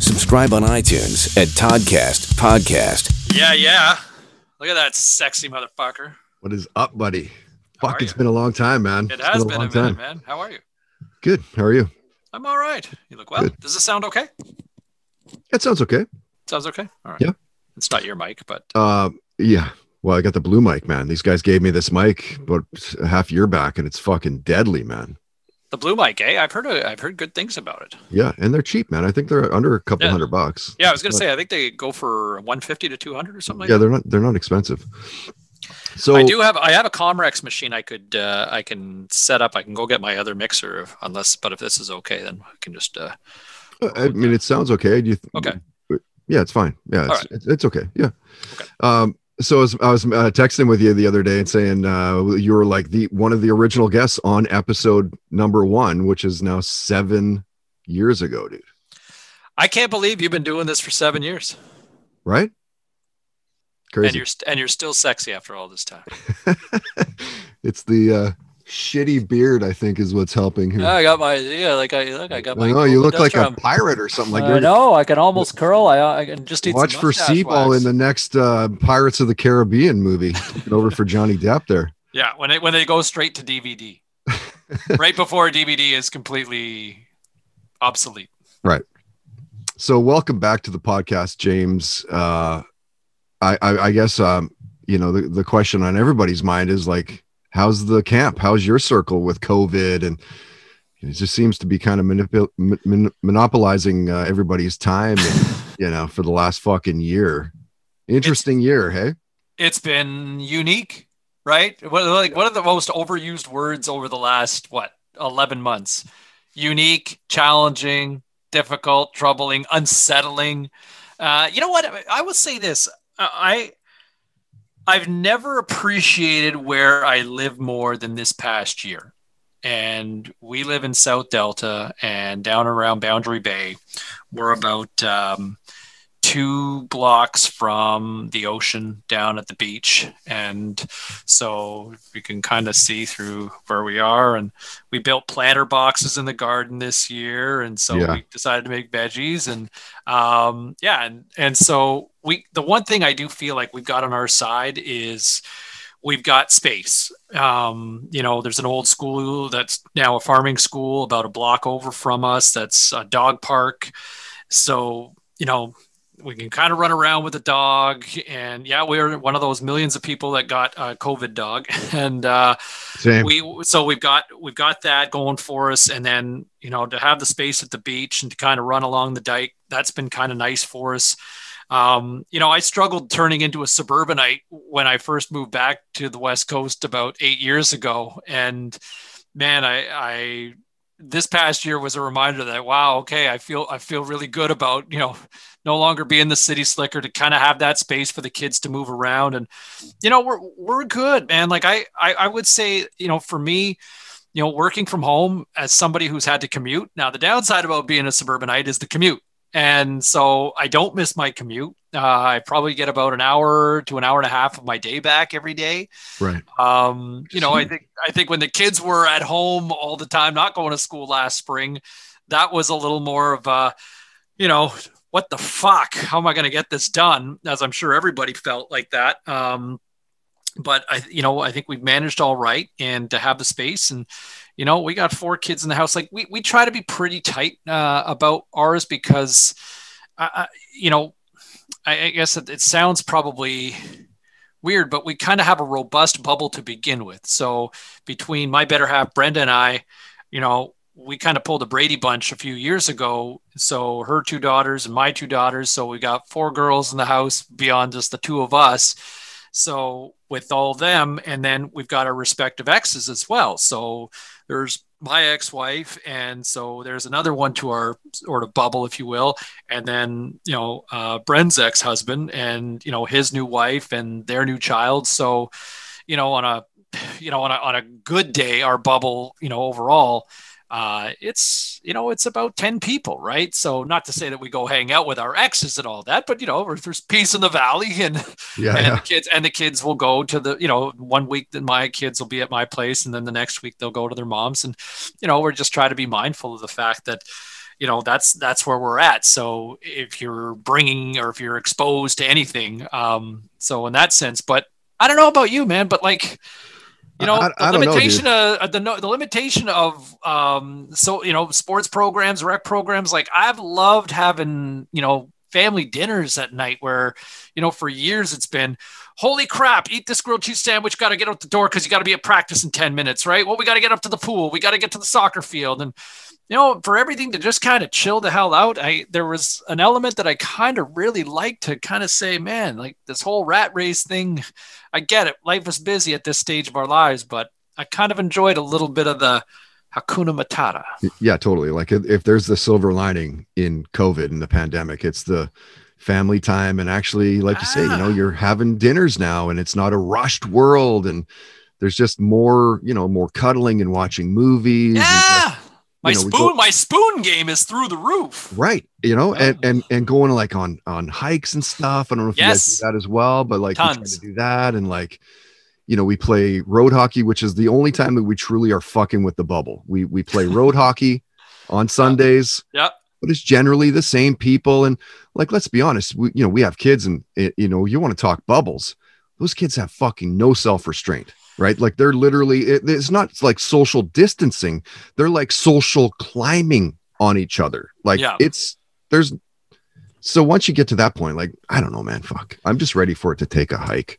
Subscribe on iTunes at Toddcast Podcast. Yeah, yeah. Look at that sexy motherfucker. What is up, buddy? How Fuck, are it's you? been a long time, man. It It's has been a, long minute, man. How are you? Good. How are you? I'm all right. You look well. Good. Does it sound okay? It sounds okay. Sounds okay. All right. Yeah. It's not your mic, but Uh, yeah. Well, I got the blue mic, man. These guys gave me this mic about a half year back, and it's fucking deadly, man. The blue mic, eh? I've heard I've heard good things about it. Yeah, and they're cheap, man. I think they're under a couple Yeah. hundred bucks. Yeah, I was gonna But- say I think they go for 150 to 200 or something yeah, that. they're not they're not expensive. So I do have I have a Comrex machine I could uh, I can set up. I can go get my other mixer if- unless but if this is okay then I can just uh I mean, it sounds okay. Do you th- Okay. Yeah, it's fine. Yeah, it's, right. it's, it's okay. Yeah. Okay. Um, so I was, I was uh, texting with you the other day and saying uh, you were like the one of the original guests on episode number one, which is now seven years ago, dude. I can't believe you've been doing this for 7 years Right? and Crazy. you're st- and you're still sexy after all this time. it's the uh, shitty beard, I think, is what's helping here. Yeah, I got my yeah, like I look, I got my. I know you look like a pirate or something. Like I you're know. I can almost curl. I, I can just eat. watch some for mustache Seaball in the next uh, Pirates of the Caribbean movie. Taking over for Johnny Depp there. Yeah, when it when they go straight to DVD, right before DVD is completely obsolete. Right. So welcome back to the podcast, James. Uh, I, I, I guess um, you know the, the question on everybody's mind is like, how's the camp? How's your circle with COVID? And it just seems to be kind of manipul- mon- monopolizing uh, everybody's time. And, you know, for the last fucking year. Interesting year, hey? It's been unique, right? What like one of the most overused words over the last what eleven months? Unique, challenging, difficult, troubling, unsettling. Uh, you know what? I will say this. I I've never appreciated where I live more than this past year. And we live in South Delta and down around Boundary Bay. We're about um, two blocks from the ocean down at the beach. And so we can kind of see through where we are. And we built planter boxes in the garden this year. And so Yeah. we decided to make veggies. And um, yeah, and, and so we, the one thing I do feel like we've got on our side is we've got space. Um, you know, there's an old school that's now a farming school about a block over from us. That's a dog park. So, you know, we can kind of run around with the dog. And yeah, we're one of those millions of people that got a COVID dog. And uh, we so we've got we've got that going for us and then you know to have the space at the beach and to kind of run along the dike that's been kind of nice for us um, you know i struggled turning into a suburbanite when i first moved back to the west coast about eight years ago and man i i this past year was a reminder that wow okay i feel i feel really good about you know no longer being the city slicker to kind of have that space for the kids to move around. And you know we're we're good man. Like I, I i would say you know for me you know working from home as somebody who's had to commute. Now the downside about being a suburbanite is the commute and so i don't miss my commute uh, i probably get about an hour to an hour and a half of my day back every day right. um, you know, I think I think when the kids were at home all the time, not going to school last spring, that was a little more of a, you know, what the fuck? How am I going to get this done? As I'm sure everybody felt like that. Um, but I, you know, I think we've managed all right, and to have the space, and you know, we got four kids in the house. Like we we try to be pretty tight uh, about ours because, I, you know, I, I guess it, it sounds probably weird, but we kind of have a robust bubble to begin with. So between my better half, Brenda, and I, you know, we kind of pulled a Brady bunch a few years ago. So her two daughters and my two daughters. So we got four girls in the house beyond just the two of us. So with all them, and then we've got our respective exes as well. So there's my ex-wife, and so there's another one to our sort of bubble, if you will, and then you know uh, Bren's ex-husband, and you know his new wife and their new child. So you know on a you know on a on a good day, our bubble, you know overall, uh, it's you know it's about 10 people right? So not to say that we go hang out with our exes and all that but you know if there's peace in the valley and Yeah, and yeah. the kids and the kids will go to the you know one week that my kids will be at my place and then the next week they'll go to their moms. And you know we're just trying to be mindful of the fact that you know that's that's where we're at. So if you're bringing or if you're exposed to anything um so in that sense but i don't know about you man but like you know I- I the don't know, limitation of the, no- the limitation of um so you know sports programs rec programs like i've loved having you know family dinners at night where you know for years it's been holy crap eat this grilled cheese sandwich got to get out the door because you got to be at practice in 10 minutes right? Well we got to get up to the pool we got to get to the soccer field and you know for everything to just kind of chill the hell out i there was an element that i kind of really liked to kind of say man like this whole rat race thing i get it life is busy at this stage of our lives but i kind of enjoyed a little bit of the hakuna matata Yeah, totally. Like if, if there's the silver lining in COVID and the pandemic, it's the family time and actually, like you say, you know, Ah. you're having dinners now and it's not a rushed world and there's just more, you know, more cuddling and watching movies. and yeah my know, spoon go- my spoon game is through the roof right. You know, and and and going like on on hikes and stuff. I don't know if you guys do that as well, but like we try Tons. to do that and like you know, we play road hockey, which is the only time that we truly are fucking with the bubble. We we play road hockey on Sundays. Yep. But it's generally the same people. And like, let's be honest, we you know, we have kids and eh, you know, you want to talk bubbles. Those kids have fucking no self-restraint, right? Like they're literally it, it's not like social distancing. They're like social climbing on each other. Like Yeah. it's there's so once you get to that point, like, I don't know, man, fuck. I'm just ready for it to take a hike.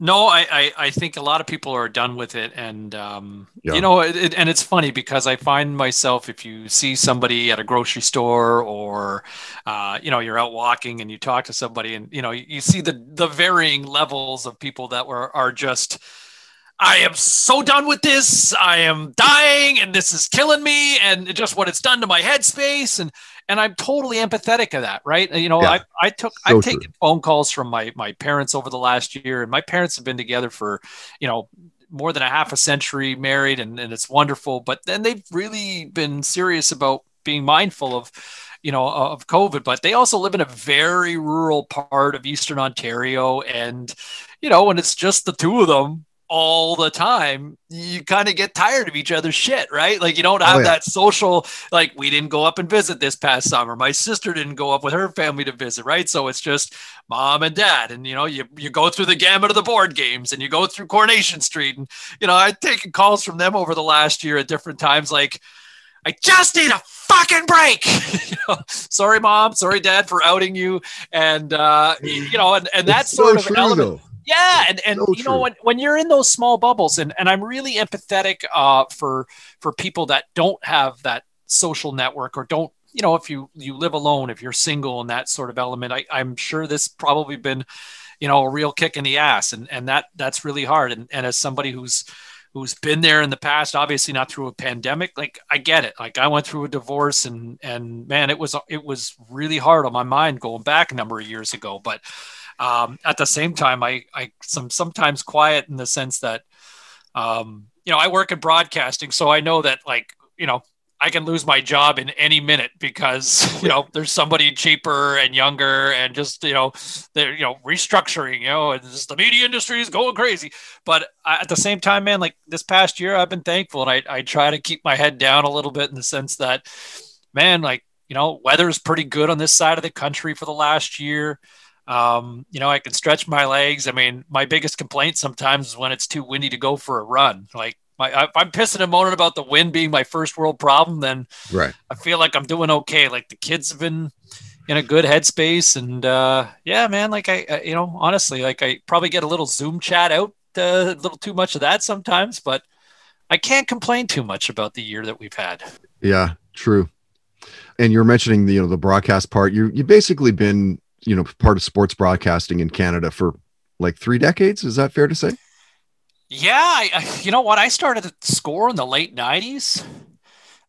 No, I, I, I think a lot of people are done with it, and um, Yeah. you know, it, it- and it's funny because I find myself if you see somebody at a grocery store or, uh, you know, you're out walking and you talk to somebody, and you know, you, you see the the varying levels of people that were are just. I am so done with this. I am dying, and this is killing me, and just what it's done to my headspace, and and I'm totally empathetic of that, right? You know, Yeah. I I took So I've true. taken phone calls from my my parents over the last year, and my parents have been together for you know more than a half a century married, and, and it's wonderful. But then they've really been serious about being mindful of you know of COVID. But they also live in a very rural part of Eastern Ontario, and you know, when it's just the two of them all the time, you kind of get tired of each other's shit, right? Like you don't have Oh, yeah. that social, like we didn't go up and visit this past summer. My sister didn't go up with her family to visit, right? So it's just mom and dad. And you know, you you go through the gamut of the board games and you go through Coronation Street. And you know, I've taken calls from them over the last year at different times, like, I just need a fucking break. you know, sorry, mom, sorry, dad, for outing you. And uh, you know, and, and that's It's sort so of true, element though. Yeah and, and So you know true. when, when you're in those small bubbles and, and i'm really empathetic uh, for for people that don't have that social network or don't you know if you you live alone if you're single and that sort of element I, i'm sure this probably been you know a real kick in the ass and and that that's really hard and, and as somebody who's who's been there in the past obviously not through a pandemic like i get it like i went through a divorce and and man it was it was really hard on my mind going back a number of years ago but um, at the same time, I, I some sometimes quiet in the sense that, um, you know, I work in broadcasting, so I know that like, you know, I can lose my job in any minute because you know there's somebody cheaper and younger and just you know they're you know restructuring you know and just the media industry is going crazy. But I, at the same time man like this past year I've been thankful and I, I try to keep my head down a little bit in the sense that man like you know weather's pretty good on this side of the country for the last year um, you know, I can stretch my legs. I mean, my biggest complaint sometimes is when it's too windy to go for a run. Like, my, if I'm pissing and moaning about the wind being my first world problem, then Right. I feel like I'm doing okay. Like the kids have been in a good headspace, and uh, yeah, man. Like I, I, you know, honestly, like I probably get a little Zoom chat out, uh, a little too much of that sometimes, but I can't complain too much about the year that we've had. Yeah, true. And you're mentioning the you know the broadcast part. You you've basically been you know part of sports broadcasting in Canada for like three decades. Is that fair to say? Yeah, I, I, you know what? I started at score in the late '90s.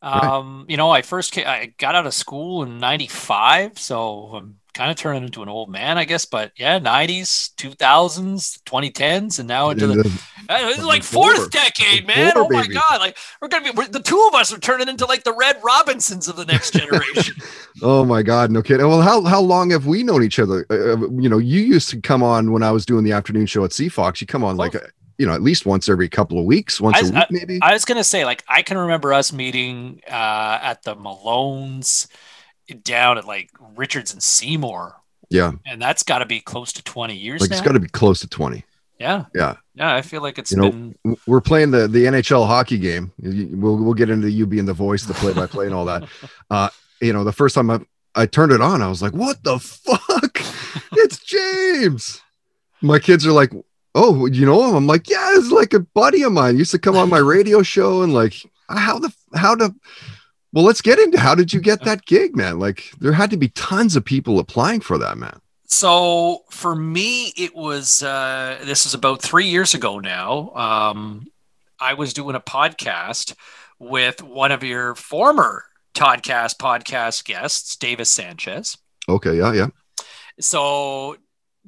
Um, You know, I first ca I got out of school in '95, so I'm kind of turning into an old man, I guess. But yeah, '90s, 2000s, 2010s, and now into the like fourth decade, man. Oh my god! Like we're gonna be we're, the two of us are turning into like the Red Robinsons of the next generation. oh my God, no kidding. Well, how how long have we known each other? Uh, uh, you know, you used to come on when I was doing the afternoon show at CFOX. You come on like uh, you know, at least once every couple of weeks, once I- a week, maybe. I was gonna say, like, I can remember us meeting uh, at the Malones down at like Richards and Seymour, yeah. and that's got to be close to twenty years Like now. it's got to be close to 20. yeah, Yeah. yeah. I feel like it's You know, been. We're playing the, the NHL hockey game. We'll, we'll get into you being the voice, the play by play, and all that. Uh, you know, the first time I, I turned it on, I was like, what the fuck? it's James. My kids are like, oh, you know him? I'm like, yeah, it's like a buddy of mine. Used to come on my radio show and like, how the, how the, well, let's get into how did you get that gig, man? Like, there had to be tons of people applying for that, man. So for me, it was uh, this is about three years ago now. Um, I was doing a podcast with one of your former Toddcast podcast guests, Davis Sanchez. Okay. Yeah. Yeah. So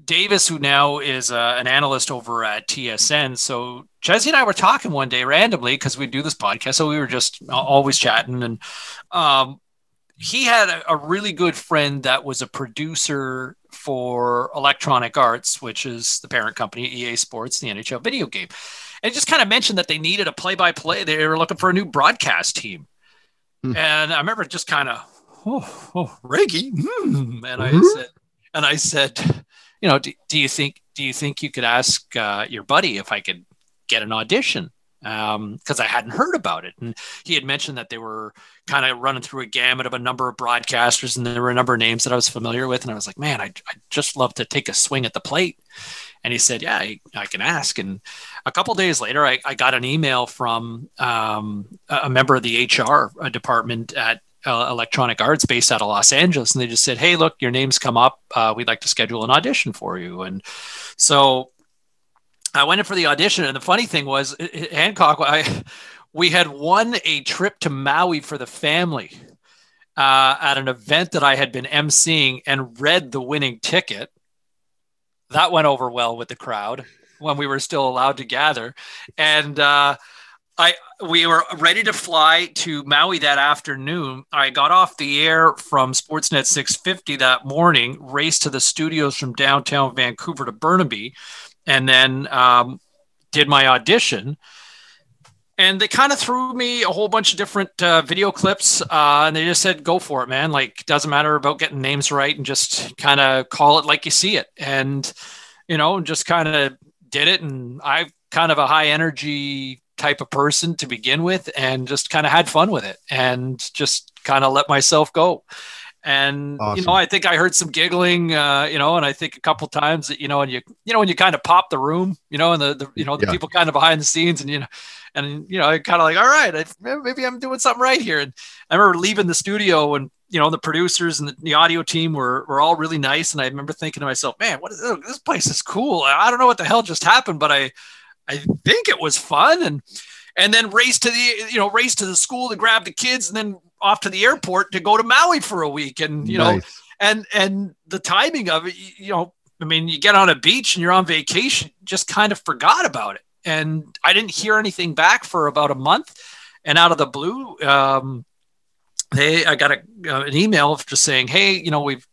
Davis, who now is uh, an analyst over at TSN, so Jesse and I were talking one day randomly because we do this podcast, so we were just always chatting, and um, he had a, a really good friend that was a producer for Electronic Arts, which is the parent company EA Sports, the NHL video game, and just kind of mentioned that they needed a play-by-play. They were looking for a new broadcast team, Hmm. and I remember just kind of, oh, oh, Reggie, hmm. and I Mhm. said, and I said, you know, do, do you think do you think you could ask uh, your buddy if I could get an audition? Because I hadn't heard about it, and he had mentioned that they were kind of running through a gamut of a number of broadcasters, and there were a number of names that I was familiar with, and I was like, man, I I just love to take a swing at the plate. And he said, yeah, I, I can ask. And a couple days later, I, I got an email from um, a a member of the HR department at uh, Electronic Arts based out of Los Angeles, and they just said, "Hey, look, your name's come up. Uh, we'd like to schedule an audition for you." And so I went in for the audition, and the funny thing was, Hancock, I we had won a trip to Maui for the family uh, at an event that I had been emceeing and read the winning ticket. That went over well with the crowd when we were still allowed to gather, and. I we were ready to fly to Maui that afternoon. I got off the air from Sportsnet 650 that morning, raced to the studios from downtown Vancouver to Burnaby, and then um, did my audition. And they kind of threw me a whole bunch of different uh, video clips, uh, and they just said, "Go for it, man! Like, doesn't matter about getting names right, and just kind of call it like you see it." And you know, just kind of did it. And I kind of a high energy type of person to begin with and just kind of had fun with it and just kind of let myself go and Awesome. you know i think i heard some giggling uh, you know and i think a couple times that you know and you you know when you kind of pop the room you know and the, the you know the Yeah. people kind of behind the scenes and you know and you know i kind of like all right I, maybe i'm doing something right here and i remember leaving the studio and you know the producers and the, the audio team were, were all really nice and i remember thinking to myself man what is this place is cool i don't know what the hell just happened but i I think it was fun and and then race to the you know race to the school to grab the kids and then off to the airport to go to Maui for a week and you know Nice. and and the timing of it you, know I mean you get on a beach and you're on vacation just kind of forgot about it. And I didn't hear anything back for about a month and out of the blue um they I got a, uh, an email just saying hey you know we've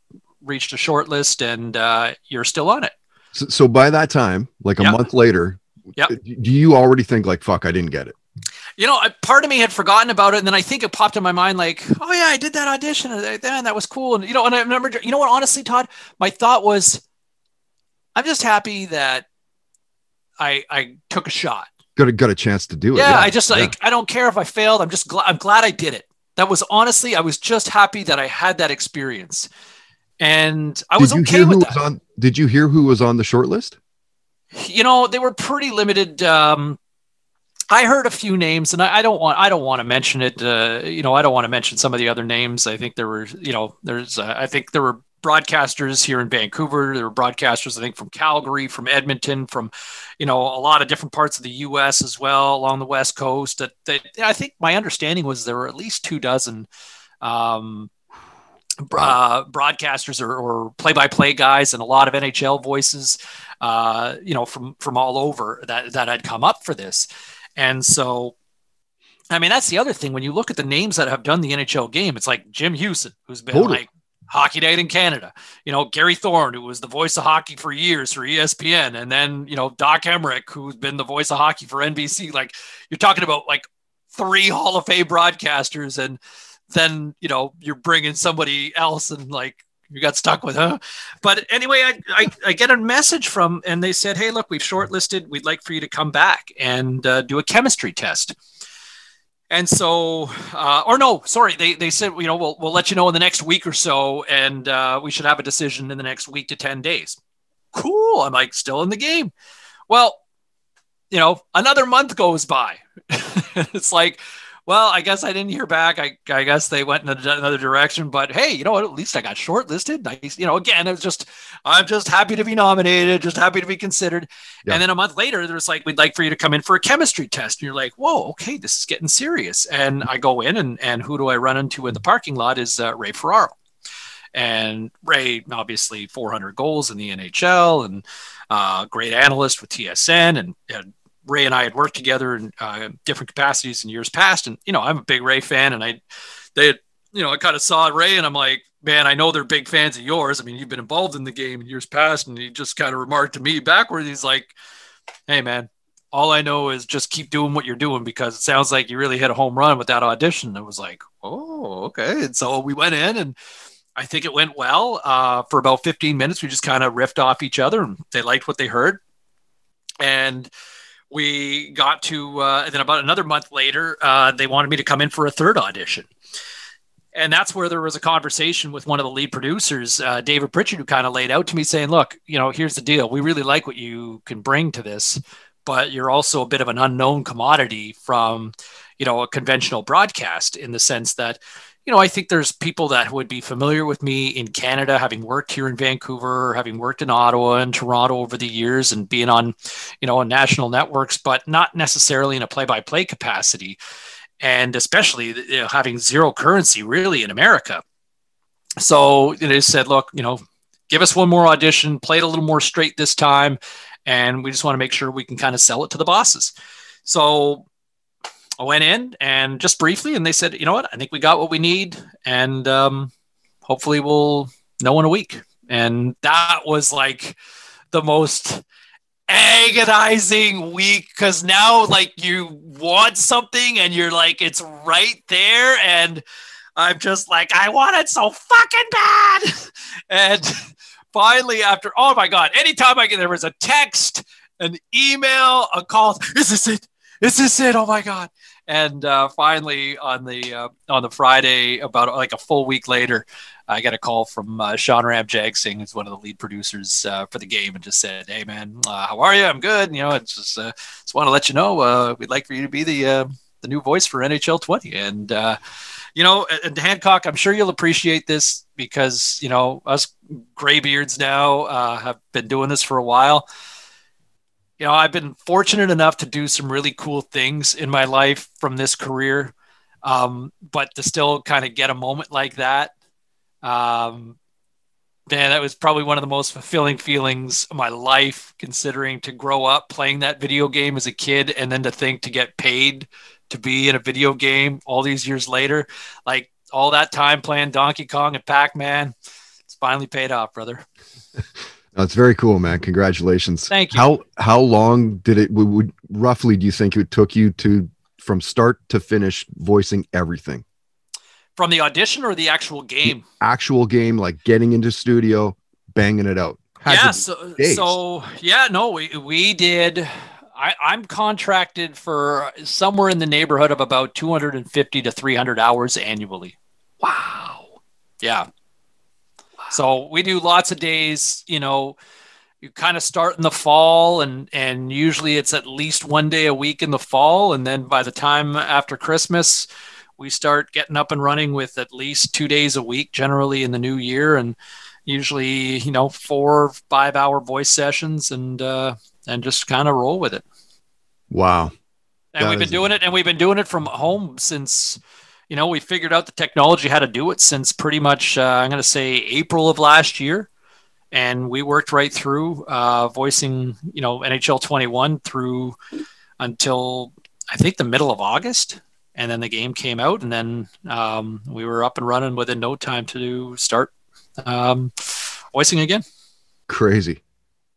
reached a short list and uh, you're still on it. So, so by that time, like a month later, Yep. Uh, do you already think like, fuck, I didn't get it? you know, part of me had forgotten about it, and then I think it popped in my mind like, oh yeah, I did that audition, and that, was cool, and you know, and I remember, you know what? Honestly, Todd, my thought was, I'm just happy that I I took a shot. Got a, got a chance to do it. Yeah, I just yeah. like I don't care if I failed. I'm just glad I'm glad I did it. That was honestly, I was just happy that I had that experience, and I was did okay with who that. on? Did you hear who was on the short list? You know they were pretty limited um i heard a few names and i, don't want i don't want to mention it uh, you know i don't want to mention some of the other names. I think there were you know there's uh, i think there were broadcasters here in vancouver there were broadcasters i think from calgary from edmonton from you know a lot of different parts of the us as well along the west coast that, that i think my understanding was there were at least two dozen um uh, broadcasters or, or play-by-play guys and a lot of NHL voices, uh, you know, from from all over that that had come up for this, and so, I mean, that's the other thing when you look at the names that have done the NHL game. It's like Jim Houston, who's been Totally. like Hockey Night in Canada. You know, Gary Thorne, who was the voice of hockey for years for ESPN, and then you know Doc Emrick, who's been the voice of hockey for NBC. Like you're talking about like three Hall of Fame broadcasters, and then you know you're bringing somebody else, and like you got stuck with, huh? But anyway, I, I, I, get a message from, and they said, hey, look, we've shortlisted. We'd like for you to come back and uh, do a chemistry test. And so, uh, or no, sorry, they, they said, you know, we'll, we'll let you know in the next week or so, and uh, we should have a decision in the next week to 10 days. Cool. I'm like, still in the game. Well, you know, another month goes by. it's like, well, I guess I didn't hear back. I, I guess they went in another direction, but hey, you know what? At least I got shortlisted. Nice. You know, again, it's just, I'm just happy to be nominated, just happy to be considered. Yeah. And then a month later, there's like, we'd like for you to come in for a chemistry test. And you're like, whoa, okay, this is getting serious. And I go in and, and who do I run into in the parking lot is uh, Ray Ferraro. And Ray, obviously 400 goals in the NHL and uh, great analyst with TSN and, and Ray and I had worked together in uh, different capacities in years past, and you know I'm a big Ray fan, and I they had, you know I kind of saw Ray, and I'm like, man, I know they're big fans of yours. I mean, you've been involved in the game in years past, and he just kind of remarked to me backwards, he's like, hey man, all I know is just keep doing what you're doing because it sounds like you really hit a home run with that audition. It was like, oh, okay. And so we went in and I think it went well. Uh, for about 15 minutes, we just kind of riffed off each other and they liked what they heard. And we got to, uh, and then about another month later, uh, they wanted me to come in for a third audition. And that's where there was a conversation with one of the lead producers, uh, David Pritchard, who kind of laid out to me saying, look, you know, here's the deal. We really like what you can bring to this, but you're also a bit of an unknown commodity from, you know, a conventional broadcast in the sense that, you know, I think there's people that would be familiar with me in Canada, having worked here in Vancouver, having worked in Ottawa and Toronto over the years, and being on, you know, on national networks, but not necessarily in a play-by-play capacity, and especially you know, having zero currency really in America. So you they said, look, you know, give us one more audition, play it a little more straight this time, and we just want to make sure we can kind of sell it to the bosses. So I went in and just briefly, and they said, you know what, I think we got what we need, and um, hopefully we'll know in a week. And that was like the most agonizing week because now like you want something and you're like it's right there and i'm just like i want it so fucking bad! And finally after oh my god anytime i get there was a text an email a call is this it? Is this it? Oh my god and uh, finally, on the uh, on the Friday, about like a full week later, I got a call from uh, Sean Ramjagsingh, who's one of the lead producers uh, for the game, and just said, "Hey, man, uh, how are you? I'm good. You know, it's just uh, just want to let you know we'd like for you to be the the new voice for NHL 20." And you know, and Hancock, I'm sure you'll appreciate this because you know us graybeards now have been doing this for a while you know, I've been fortunate enough to do some really cool things in my life from this career. Um, but to still kind of get a moment like that, um, man, that was probably one of the most fulfilling feelings of my life, considering to grow up playing that video game as a kid and then to think to get paid to be in a video game all these years later. Like all that time playing Donkey Kong and Pac Man, it's finally paid off, brother. That's very cool, man. Congratulations. Thank you. How how long did it would, would roughly do you think it took you to from start to finish voicing everything? From the audition or the actual game? The actual game, like getting into studio, banging it out. Had yeah. So, so yeah, no, we we did. I, I'm contracted for somewhere in the neighborhood of about 250 to 300 hours annually. Wow. Yeah. So we do lots of days, you know, you kind of start in the fall and and usually it's at least one day a week in the fall and then by the time after Christmas we start getting up and running with at least 2 days a week generally in the new year and usually, you know, 4 5 hour voice sessions and uh and just kind of roll with it. Wow. And that we've been doing it and we've been doing it from home since you know, we figured out the technology how to do it since pretty much, uh, I'm going to say April of last year. And we worked right through uh, voicing, you know, NHL 21 through until I think the middle of August. And then the game came out, and then um, we were up and running within no time to start um, voicing again. Crazy.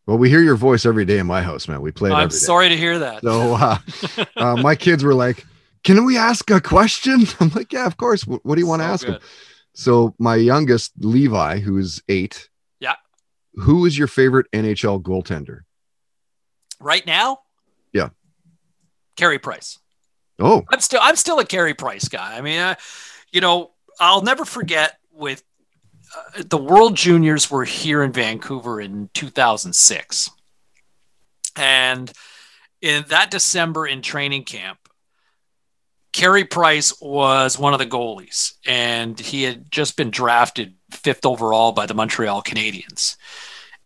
Well, we hear your voice every day in my house, man. We play it I'm every day. sorry to hear that. So uh, uh, my kids were like, "Can we ask a question?" I'm like, "Yeah, of course. What, what do you want to So ask good. them?" So my youngest, Levi, who's eight. Yeah. Who is your favorite NHL goaltender? Right now? Yeah. Carey Price. Oh, I'm still I'm still a Carey Price guy. I mean, uh, you know, I'll never forget with uh, the World Juniors were here in Vancouver in 2006, and in that December in training camp, Carey Price was one of the goalies, and he had just been drafted fifth overall by the Montreal Canadiens.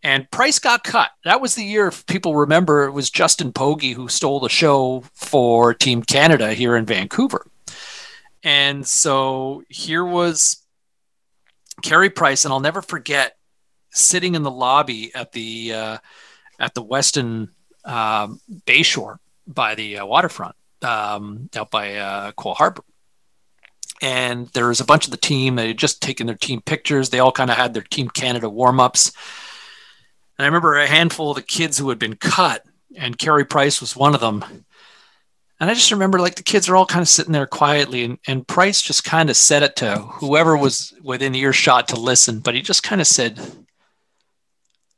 And Price got cut. That was the year, if people remember, it was Justin Pogge who stole the show for Team Canada here in Vancouver. And so here was Carey Price, and I'll never forget sitting in the lobby at the uh, at the Westin um, Bayshore by the uh, waterfront um, out by uh, Coal Harbour. And there was a bunch of the team. They had just taken their team pictures. They all kind of had their Team Canada warm ups. And I remember a handful of the kids who had been cut, and Carey Price was one of them. And I just remember like the kids are all kind of sitting there quietly, and, and Price just kind of said it to whoever was within earshot to listen, but he just kind of said,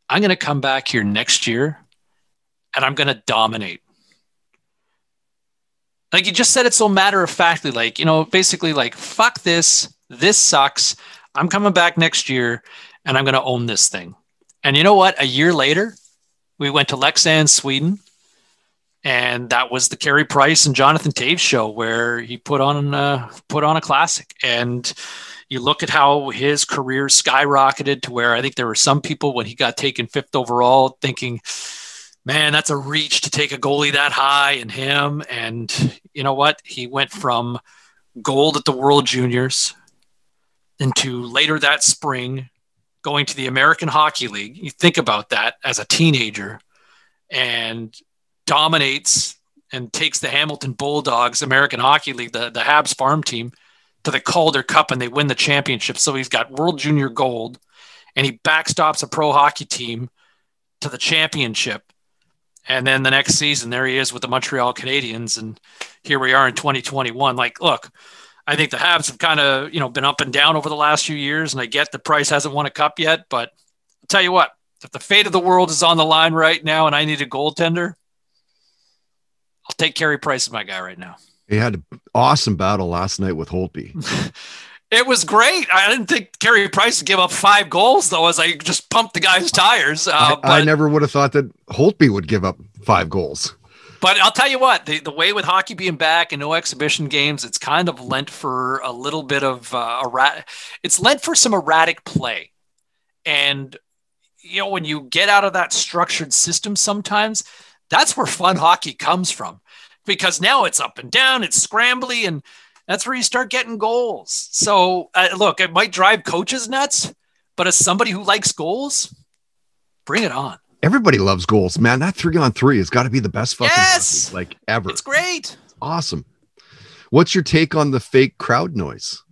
I'm going to come back here next year and I'm going to dominate. Like you just said it so matter of factly, like, you know, basically like, fuck this. This sucks. I'm coming back next year and I'm going to own this thing. And you know what? A year later, we went to Leksand, Sweden, and that was the Carey Price and Jonathan Toews show where he put on uh, put on a classic. And you look at how his career skyrocketed to where I think there were some people when he got taken fifth overall thinking, man, that's a reach to take a goalie that high and him. And you know what? He went from gold at the World Juniors into later that spring going to the American Hockey League. You think about that as a teenager and dominates and takes the Hamilton Bulldogs American Hockey League, the, the Habs farm team, to the Calder Cup and they win the championship. So he's got World Junior Gold and he backstops a pro hockey team to the championship. And then the next season, there he is with the Montreal Canadiens. And here we are in 2021. Like, look, I think the Habs have kind of, you know, been up and down over the last few years. And I get the Price hasn't won a cup yet. But I'll tell you what, if the fate of the world is on the line right now and I need a goaltender, I'll take Carey Price as my guy right now. he had an awesome battle last night with Holtby. It was great. I didn't think Carey Price would give up five goals though, as I just pumped the guy's tires. Uh, I, but, I never would have thought that Holtby would give up five goals. but I'll tell you what, the, the way with hockey being back and no exhibition games, it's kind of lent for a little bit of uh, errat. It's lent for some erratic play, and you know when you get out of that structured system, sometimes that's where fun hockey comes from, because now it's up and down, it's scrambly, and that's where you start getting goals. So uh, look, it might drive coaches nuts, but as somebody who likes goals, bring it on. Everybody loves goals, man. That three on three has got to be the best fucking Yes! hockey, like ever. It's great. awesome. What's your take on the fake crowd noise?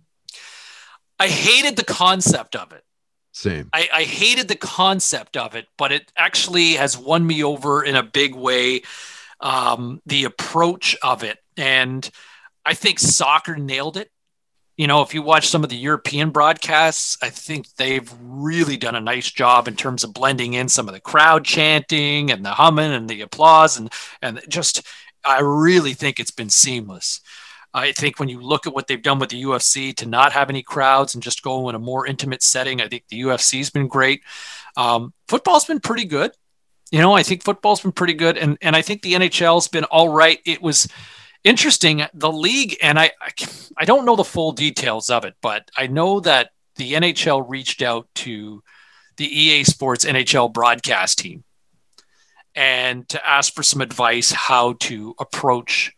I hated the concept of it. Same. I, I hated the concept of it, but it actually has won me over in a big way. Um, the approach of it. And I think soccer nailed it. You know, if you watch some of the European broadcasts, I think they've really done a nice job in terms of blending in some of the crowd chanting and the humming and the applause and and just I really think it's been seamless. I think when you look at what they've done with the UFC to not have any crowds and just go in a more intimate setting, I think the UFC's been great. Um, football's been pretty good. You know, I think football's been pretty good, and and I think the NHL's been all right. It was interesting. The league, and I, I, don't know the full details of it, but I know that the NHL reached out to the EA Sports NHL broadcast team and to ask for some advice how to approach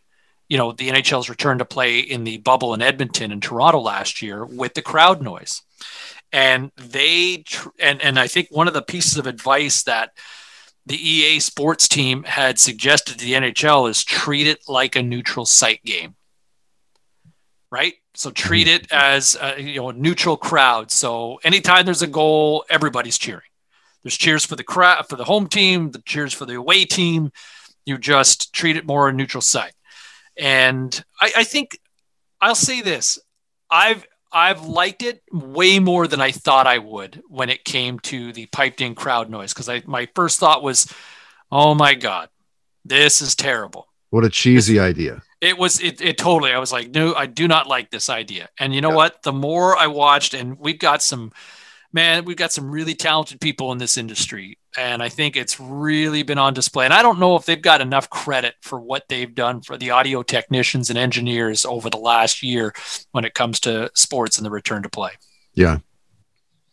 you know the NHL's return to play in the bubble in Edmonton and Toronto last year with the crowd noise. And they tr- and and I think one of the pieces of advice that the EA Sports team had suggested to the NHL is treat it like a neutral site game. Right? So treat it as a, you know a neutral crowd. So anytime there's a goal, everybody's cheering. There's cheers for the crowd for the home team, the cheers for the away team. You just treat it more a neutral site. And I, I think I'll say this: I've I've liked it way more than I thought I would when it came to the piped in crowd noise because I my first thought was, oh my god, this is terrible. What a cheesy idea. It was it, it totally. I was like, no, I do not like this idea. And you know yeah. what? The more I watched, and we've got some man, we've got some really talented people in this industry. And I think it's really been on display. And I don't know if they've got enough credit for what they've done for the audio technicians and engineers over the last year when it comes to sports and the return to play. Yeah.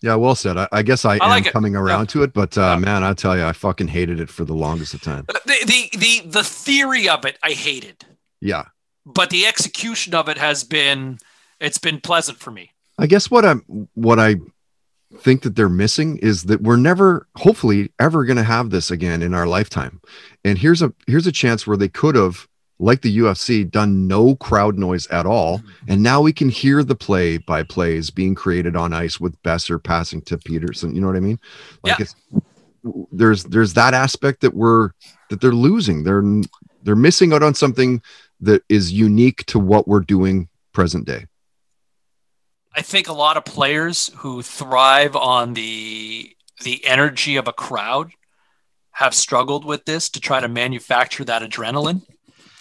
Yeah, well said. I, I guess I, I am it. coming around yeah. to it, but uh, yeah. man, I tell you, I fucking hated it for the longest of time. The, the the the theory of it, I hated. Yeah, but the execution of it has been, it's been pleasant for me. I guess what I'm, what I think that they're missing is that we're never hopefully ever going to have this again in our lifetime. And here's a here's a chance where they could have like the UFC done no crowd noise at all. Mm-hmm. And now we can hear the play by plays being created on ice with Boeser passing to Pettersson. You know what I mean? Like yeah. it's there's there's that aspect that we're that they're losing. They're they're missing out on something that is unique to what we're doing present day I think a lot of players who thrive on the the energy of a crowd have struggled with this to try to manufacture that adrenaline.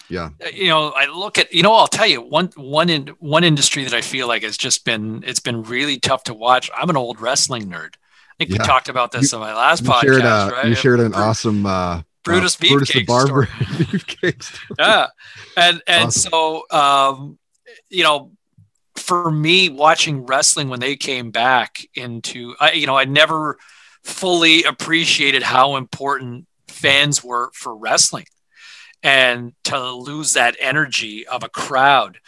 Yeah. Uh, you know, I look at you know, I'll tell you one one in one industry that I feel like has just been it's been really tough to watch. I'm an old wrestling nerd. I think yeah. we talked about this you, on my last podcast, shared a, right? You shared an awesome uh Brutus uh, Brutus the Barber yeah. And and awesome. so um you know for me watching wrestling when they came back into I, you know i never fully appreciated how important fans were for wrestling. And to lose that energy of a crowd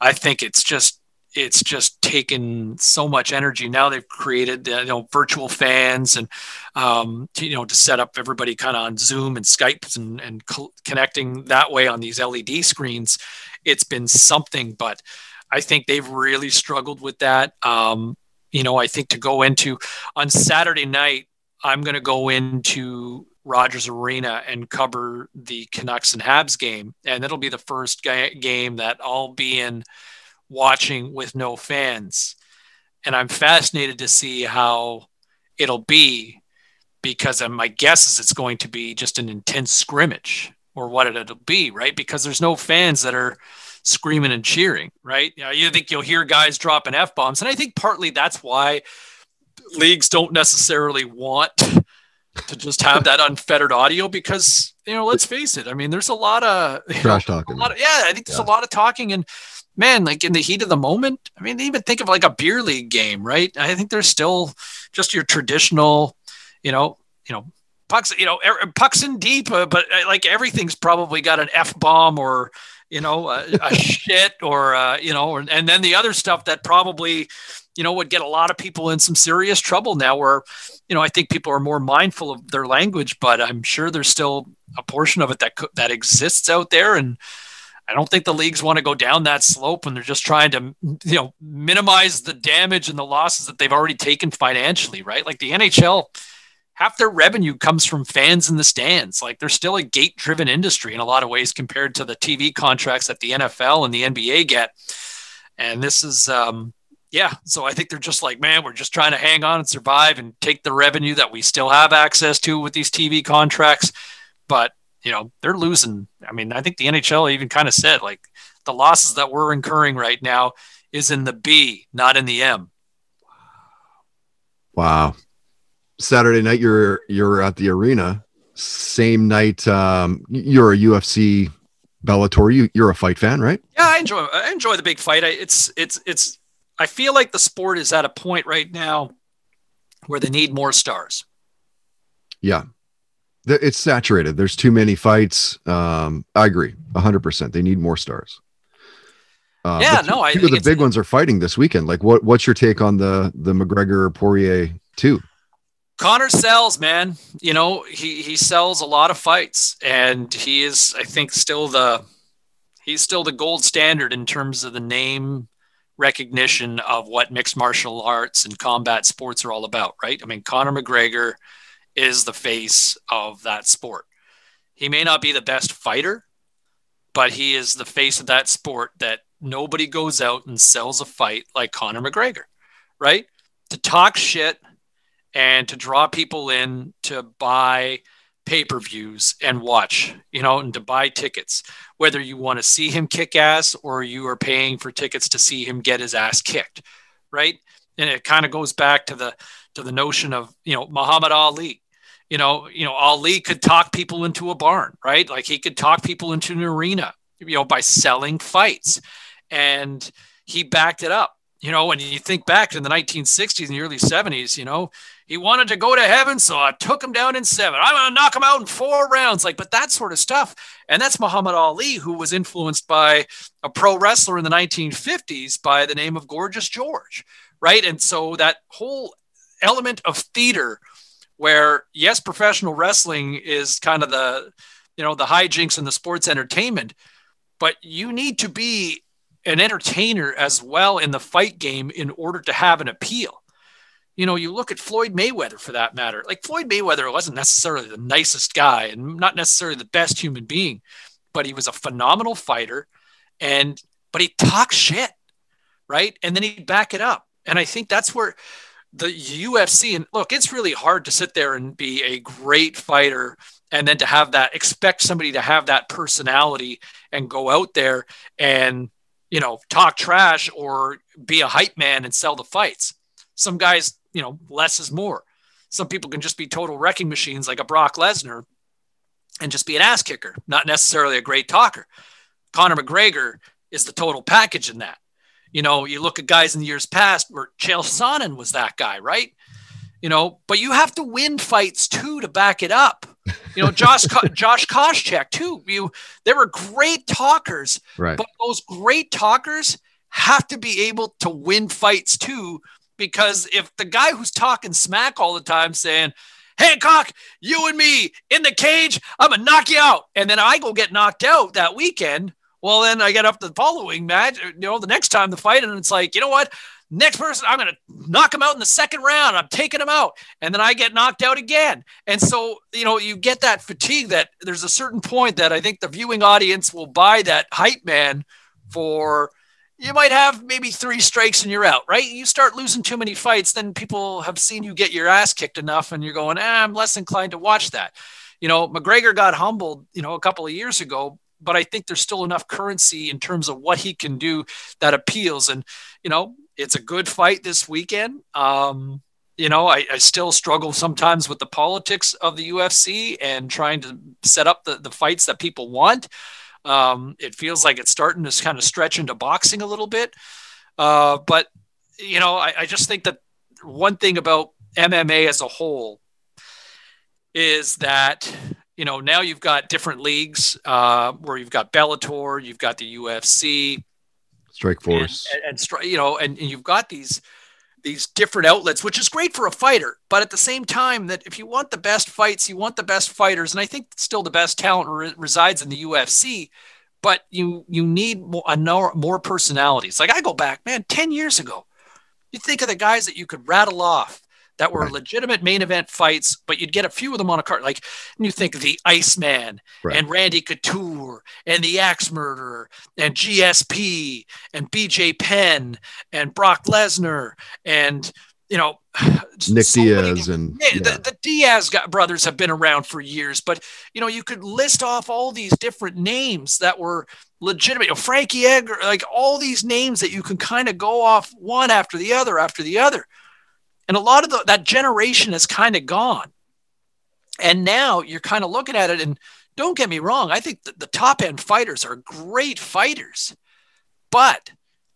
i think it's just it's just taken so much energy. Now they've created you know virtual fans and um, to, you know to set up everybody kind of on zoom and skype and, and co- connecting that way on these led screens it's been something but I think they've really struggled with that. Um, you know, I think to go into on Saturday night, I'm going to go into Rogers Arena and cover the Canucks and Habs game, and it'll be the first ga- game that I'll be in watching with no fans. And I'm fascinated to see how it'll be because my guess is it's going to be just an intense scrimmage or what it'll be, right? Because there's no fans that are screaming and cheering, right? You, know, you think you'll hear guys dropping F bombs. And I think partly that's why leagues don't necessarily want to just have that unfettered audio because, you know, let's face it. I mean, there's a lot of trash know, talking. Of, yeah, I think there's yeah. a lot of talking and man, like in the heat of the moment. I mean, even think of like a beer league game, right? I think there's still just your traditional, you know, you know, pucks, you know, er, pucks in deep, uh, but uh, like everything's probably got an F bomb or, you know, a, a shit or, uh, you know, and then the other stuff that probably, you know, would get a lot of people in some serious trouble now where, you know, I think people are more mindful of their language, but I'm sure there's still a portion of it that, that exists out there. And I don't think the leagues want to go down that slope when they're just trying to, you know, minimize the damage and the losses that they've already taken financially, right? Like the NHL, half their revenue comes from fans in the stands. Like they're still a gate driven industry in a lot of ways compared to the TV contracts that the NFL and the NBA get. And this is, um, yeah. So I think they're just like, man, we're just trying to hang on and survive and take the revenue that we still have access to with these TV contracts. But, you know, they're losing. I mean, I think the NHL even kind of said like the losses that we're incurring right now is in the B, not in the M. Wow. Saturday night you're you're at the arena. Same night, um, you're a UFC Bellator. You you're a fight fan, right? Yeah, I enjoy I enjoy the big fight. I, it's it's it's. I feel like the sport is at a point right now where they need more stars. Yeah, it's saturated. There's too many fights. Um, I agree, hundred percent. They need more stars. Uh, yeah, no, I think the big ones are fighting this weekend. Like, what what's your take on the the McGregor Poirier two? Conor sells, man. You know, he he sells a lot of fights, and he is, I think, still the he's still the gold standard in terms of the name recognition of what mixed martial arts and combat sports are all about, right? I mean, Conor McGregor is the face of that sport. He may not be the best fighter, but he is the face of that sport that nobody goes out and sells a fight like Conor McGregor, right? To talk shit and to draw people in to buy pay per views and watch, you know, and to buy tickets, whether you want to see him kick ass or you are paying for tickets to see him get his ass kicked, right? And it kind of goes back to the to the notion of you know Muhammad Ali. You know, you know, Ali could talk people into a barn, right? Like he could talk people into an arena, you know, by selling fights. And he backed it up. You know, when you think back in the 1960s and the early 70s, you know, he wanted to go to heaven, so I took him down in seven. I'm going to knock him out in four rounds. Like, but that sort of stuff. And that's Muhammad Ali, who was influenced by a pro wrestler in the 1950s by the name of Gorgeous George, right? And so that whole element of theater, where yes, professional wrestling is kind of the, you know, the hijinks and the sports entertainment, but you need to be an entertainer as well in the fight game in order to have an appeal you know, you look at Floyd Mayweather for that matter. Like Floyd Mayweather wasn't necessarily the nicest guy and not necessarily the best human being, but he was a phenomenal fighter and but he talks shit, right? And then he'd back it up. And I think that's where the UFC and look, it's really hard to sit there and be a great fighter and then to have that expect somebody to have that personality and go out there and you know talk trash or be a hype man and sell the fights. Some guys you know, less is more. Some people can just be total wrecking machines like a Brock Lesnar and just be an ass kicker, not necessarily a great talker. Conor McGregor is the total package in that. You know, you look at guys in the years past where Chael Sonnen was that guy, right? You know, but you have to win fights too to back it up. You know, Josh Josh Koscheck too. You there were great talkers, right. but those great talkers have to be able to win fights too because if the guy who's talking smack all the time saying, Hancock, you and me in the cage, I'm gonna knock you out. And then I go get knocked out that weekend. Well, then I get up the following match, uh, you know, the next time the fight, and it's like, you know what? Next person, I'm gonna knock him out in the second round. I'm taking him out, and then I get knocked out again. And so, you know, you get that fatigue that there's a certain point that I think the viewing audience will buy that hype man for you might have maybe three strikes and you're out, right? You start losing too many fights, then people have seen you get your ass kicked enough and you're going, eh, I'm less inclined to watch that. You know, McGregor got humbled, you know, a couple of years ago, but I think there's still enough currency in terms of what he can do that appeals. And, you know, it's a good fight this weekend. Um, you know, I, I, still struggle sometimes with the politics of the UFC and trying to set up the, the fights that people want. Um, it feels like it's starting to kind of stretch into boxing a little bit. Uh, but, you know, I, I just think that one thing about MMA as a whole is that you know now you've got different leagues uh, where you've got Bellator, you've got the UFC, Strikeforce, and, and, and you know, and, and, you've got these these different outlets, which is great for a fighter. But at the same time, that if you want the best fights, you want the best fighters, and I think still the best talent re- resides in the UFC. But you you need more, more personalities. Like I go back, man, ten years ago. You think of the guys that you could rattle off that were right. legitimate main event fights, but you'd get a few of them on a card. Like you think the Iceman right. and Randy Couture and the Axe Murderer and GSP and BJ Penn and Brock Lesnar and you know Nick so Diaz many, and yeah. the, the, Diaz brothers have been around for years, but you know you could list off all these different names that were legitimate. You know, Frankie Edgar, like all these names that you can kind of go off one after the other after the other. And a lot of the, that generation is kind of gone. And now you're kind of looking at it, and don't get me wrong, I think the, the top end fighters are great fighters, but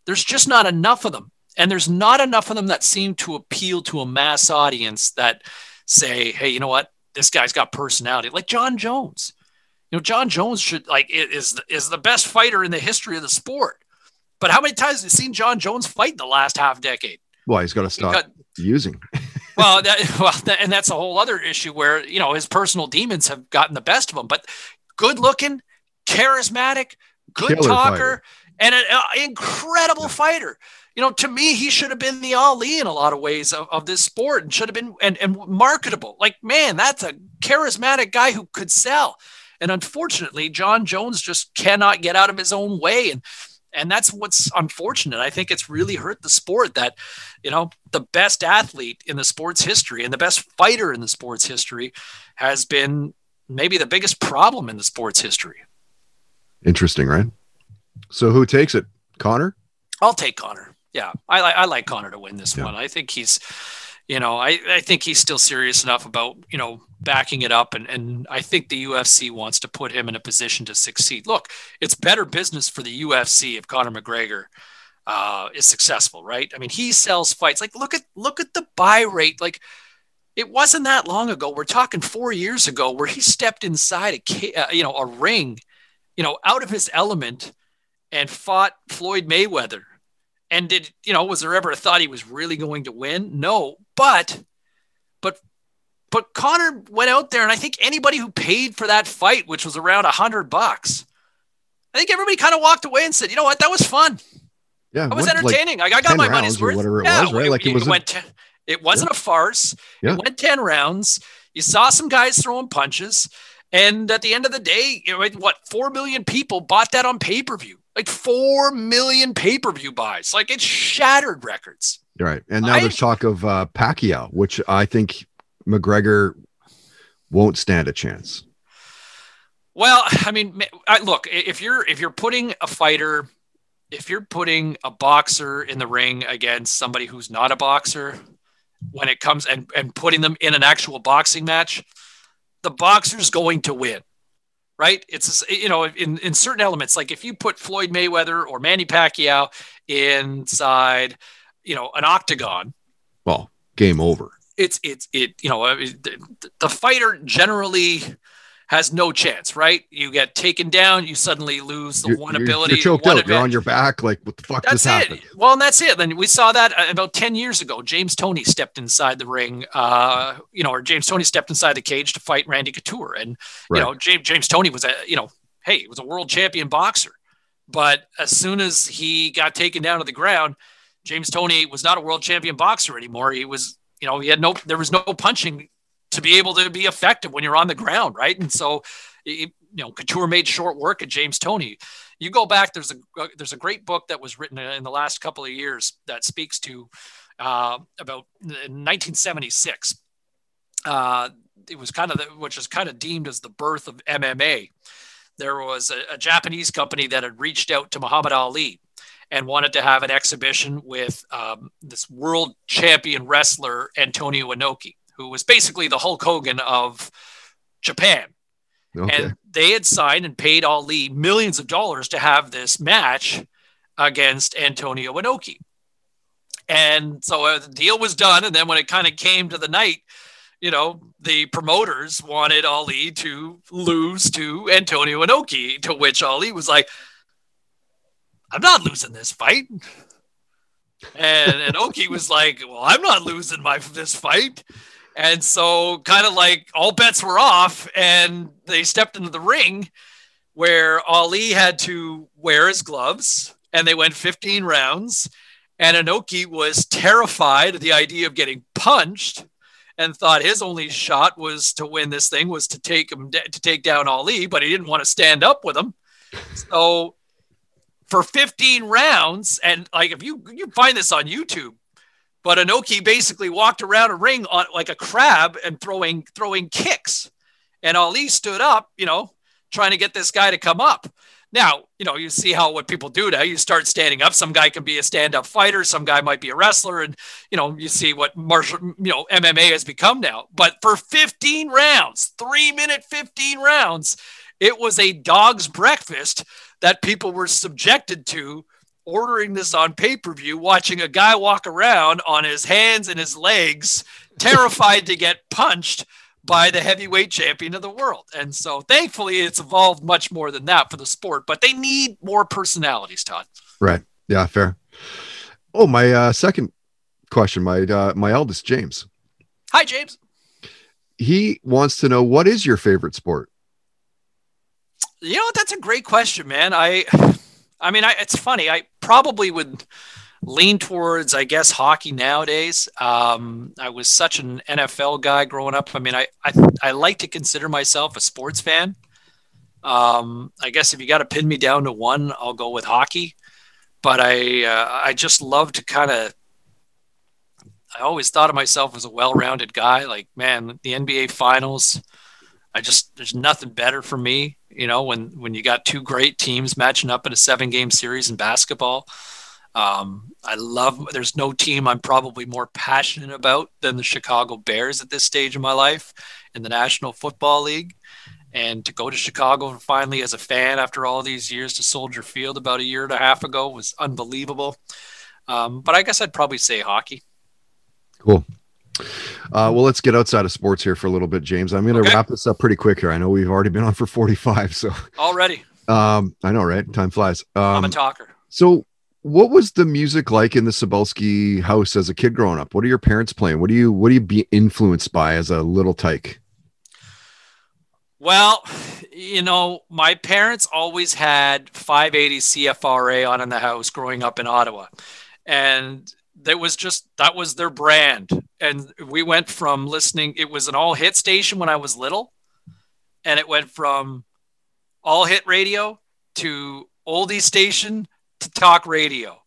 there's just not enough of them. And there's not enough of them that seem to appeal to a mass audience that say, hey, you know what? This guy's got personality, like Jon Jones. You know, Jon Jones should like is is the best fighter in the history of the sport. But how many times have you seen Jon Jones fight in the last half decade? Well, he's got to stop because, using. well, that, well, that, and that's a whole other issue where you know his personal demons have gotten the best of him. But good looking, charismatic, good Killer talker, fighter. and an uh, incredible fighter. you know, to me, he should have been the Ali in a lot of ways of, of this sport and should have been and, and marketable. Like, man, that's a charismatic guy who could sell. And unfortunately, Jon Jones just cannot get out of his own way. And and that's what's unfortunate. I think it's really hurt the sport that, you know, the best athlete in the sport's history and the best fighter in the sport's history has been maybe the biggest problem in the sport's history. Interesting, right? So who takes it? Conor? I'll take Conor. yeah, I, I like Conor to win this yeah. one. I think he's, you know, I, I think he's still serious enough about, you know, backing it up. And, and I think the UFC wants to put him in a position to succeed. Look, it's better business for the UFC if Conor McGregor uh, is successful, right? I mean, he sells fights. Like, look at, look at the buy rate. Like, it wasn't that long ago. We're talking four years ago where he stepped inside a, uh, you know, a ring, you know, out of his element and fought Floyd Mayweather and did you know was there ever a thought he was really going to win? No, but but but Conor went out there, and I think anybody who paid for that fight, which was around a hundred bucks, I think everybody kind of walked away and said, you know what, that was fun. Yeah, it was entertaining. Like I got my money's worth. Whatever it yeah, was, right? Like it, it was. Went it wasn't yeah. a farce. Yeah. It went ten rounds. You saw some guys throwing punches. And at the end of the day, you know, what four million people bought that on pay per view like 4 million pay-per-view buys. Like it shattered records. Right. And now I, there's talk of uh pacquiao which i think mcgregor won't stand a chance. Well i mean I, look if you're if you're putting a fighter if you're putting a boxer in the ring against somebody who's not a boxer when it comes and, and putting them in an actual boxing match the boxer's going to win right? It's you know in in certain elements, like if you put Floyd Mayweather or Manny Pacquiao inside, you know, an octagon. Well, game over. It's it's it you know uh, the, the fighter generally has no chance, right? You get taken down, you suddenly lose the you're, one ability. You're choked out. You're on your back. Like what the fuck that's just happened? It. Well, and that's it. Then we saw that uh, about ten years ago. James Toney stepped inside the ring, uh, you know, or James Toney stepped inside the cage to fight Randy Couture, and right. you know, James James Toney was a you know, hey, he was a world champion boxer, but as soon as he got taken down to the ground, James Toney was not a world champion boxer anymore. He was, you know, he had no, there was no punching to be able to be effective when you're on the ground, right? And so you know, Couture made short work of James Toney. You go back, there's a there's a great book that was written in the last couple of years that speaks to uh, about 1976. Uh, it was kind of the, which is kind of deemed as the birth of MMA. There was a, a Japanese company that had reached out to Muhammad Ali and wanted to have an exhibition with um, this world champion wrestler Antonio Inoki, who was basically the Hulk Hogan of Japan. Okay. And they had signed and paid Ali millions of dollars to have this match against Antonio Inoki. And so uh, the deal was done. And then when it kind of came to the night, you know, the promoters wanted Ali to lose to Antonio Inoki, to which Ali was like, I'm not losing this fight. And Inoki was like, Well, I'm not losing my this fight. And so, kind of like all bets were off, and they stepped into the ring where Ali had to wear his gloves, and they went 15 rounds. And Inoki was terrified of the idea of getting punched and thought his only shot was to win this thing was to take him to take down Ali, but he didn't want to stand up with him. So for 15 rounds, and like if you you find this on YouTube, but Inoki basically walked around a ring on like a crab and throwing throwing kicks. And Ali stood up, you know, trying to get this guy to come up. Now, you know, you see how what people do now. You start standing up. Some guy can be a stand-up fighter. Some guy might be a wrestler, and you know, you see what martial, you know, MMA has become now. But for 15 rounds, three-minute 15 rounds, it was a dog's breakfast that people were subjected to ordering this on pay per view, watching a guy walk around on his hands and his legs, terrified to get punched by the heavyweight champion of the world. And so thankfully it's evolved much more than that for the sport, but they need more personalities, Todd. Right. Yeah, fair. Oh, my uh, second question, my uh, my eldest James. Hi, James. He wants to know what is your favorite sport? You know, that's a great question, man. I I mean, I, it's funny. I probably would lean towards, I guess, hockey nowadays. Um, I was such an NFL guy growing up. I mean, I, I, I like to consider myself a sports fan. Um, I guess if you got to pin me down to one, I'll go with hockey. But I, uh, I just love to kind of. I always thought of myself as a well-rounded guy. Like, man, the NBA Finals. I just there's nothing better for me. You know, when when you got two great teams matching up in a seven-game series in basketball. Um, I love, there's no team I'm probably more passionate about than the Chicago Bears at this stage of my life in the National Football League. And to go to Chicago and finally as a fan after all these years to Soldier Field about a year and a half ago was unbelievable. Um, but I guess I'd probably say hockey. Cool. Uh, well, let's get outside of sports here for a little bit, James. I'm going to okay. wrap this up pretty quick here. I know we've already been on for 45, so already. Um, I know, right? Time flies. Um, I'm a talker. So, what was the music like in the Cybulski house as a kid growing up? What are your parents playing? What do you what do you be influenced by as a little tyke? Well, you know, my parents always had 580 CFRA on in the house growing up in Ottawa. And that was just that was their brand. And we went from listening, it was an all hit station when I was little. And it went from all hit radio to oldie station to talk radio.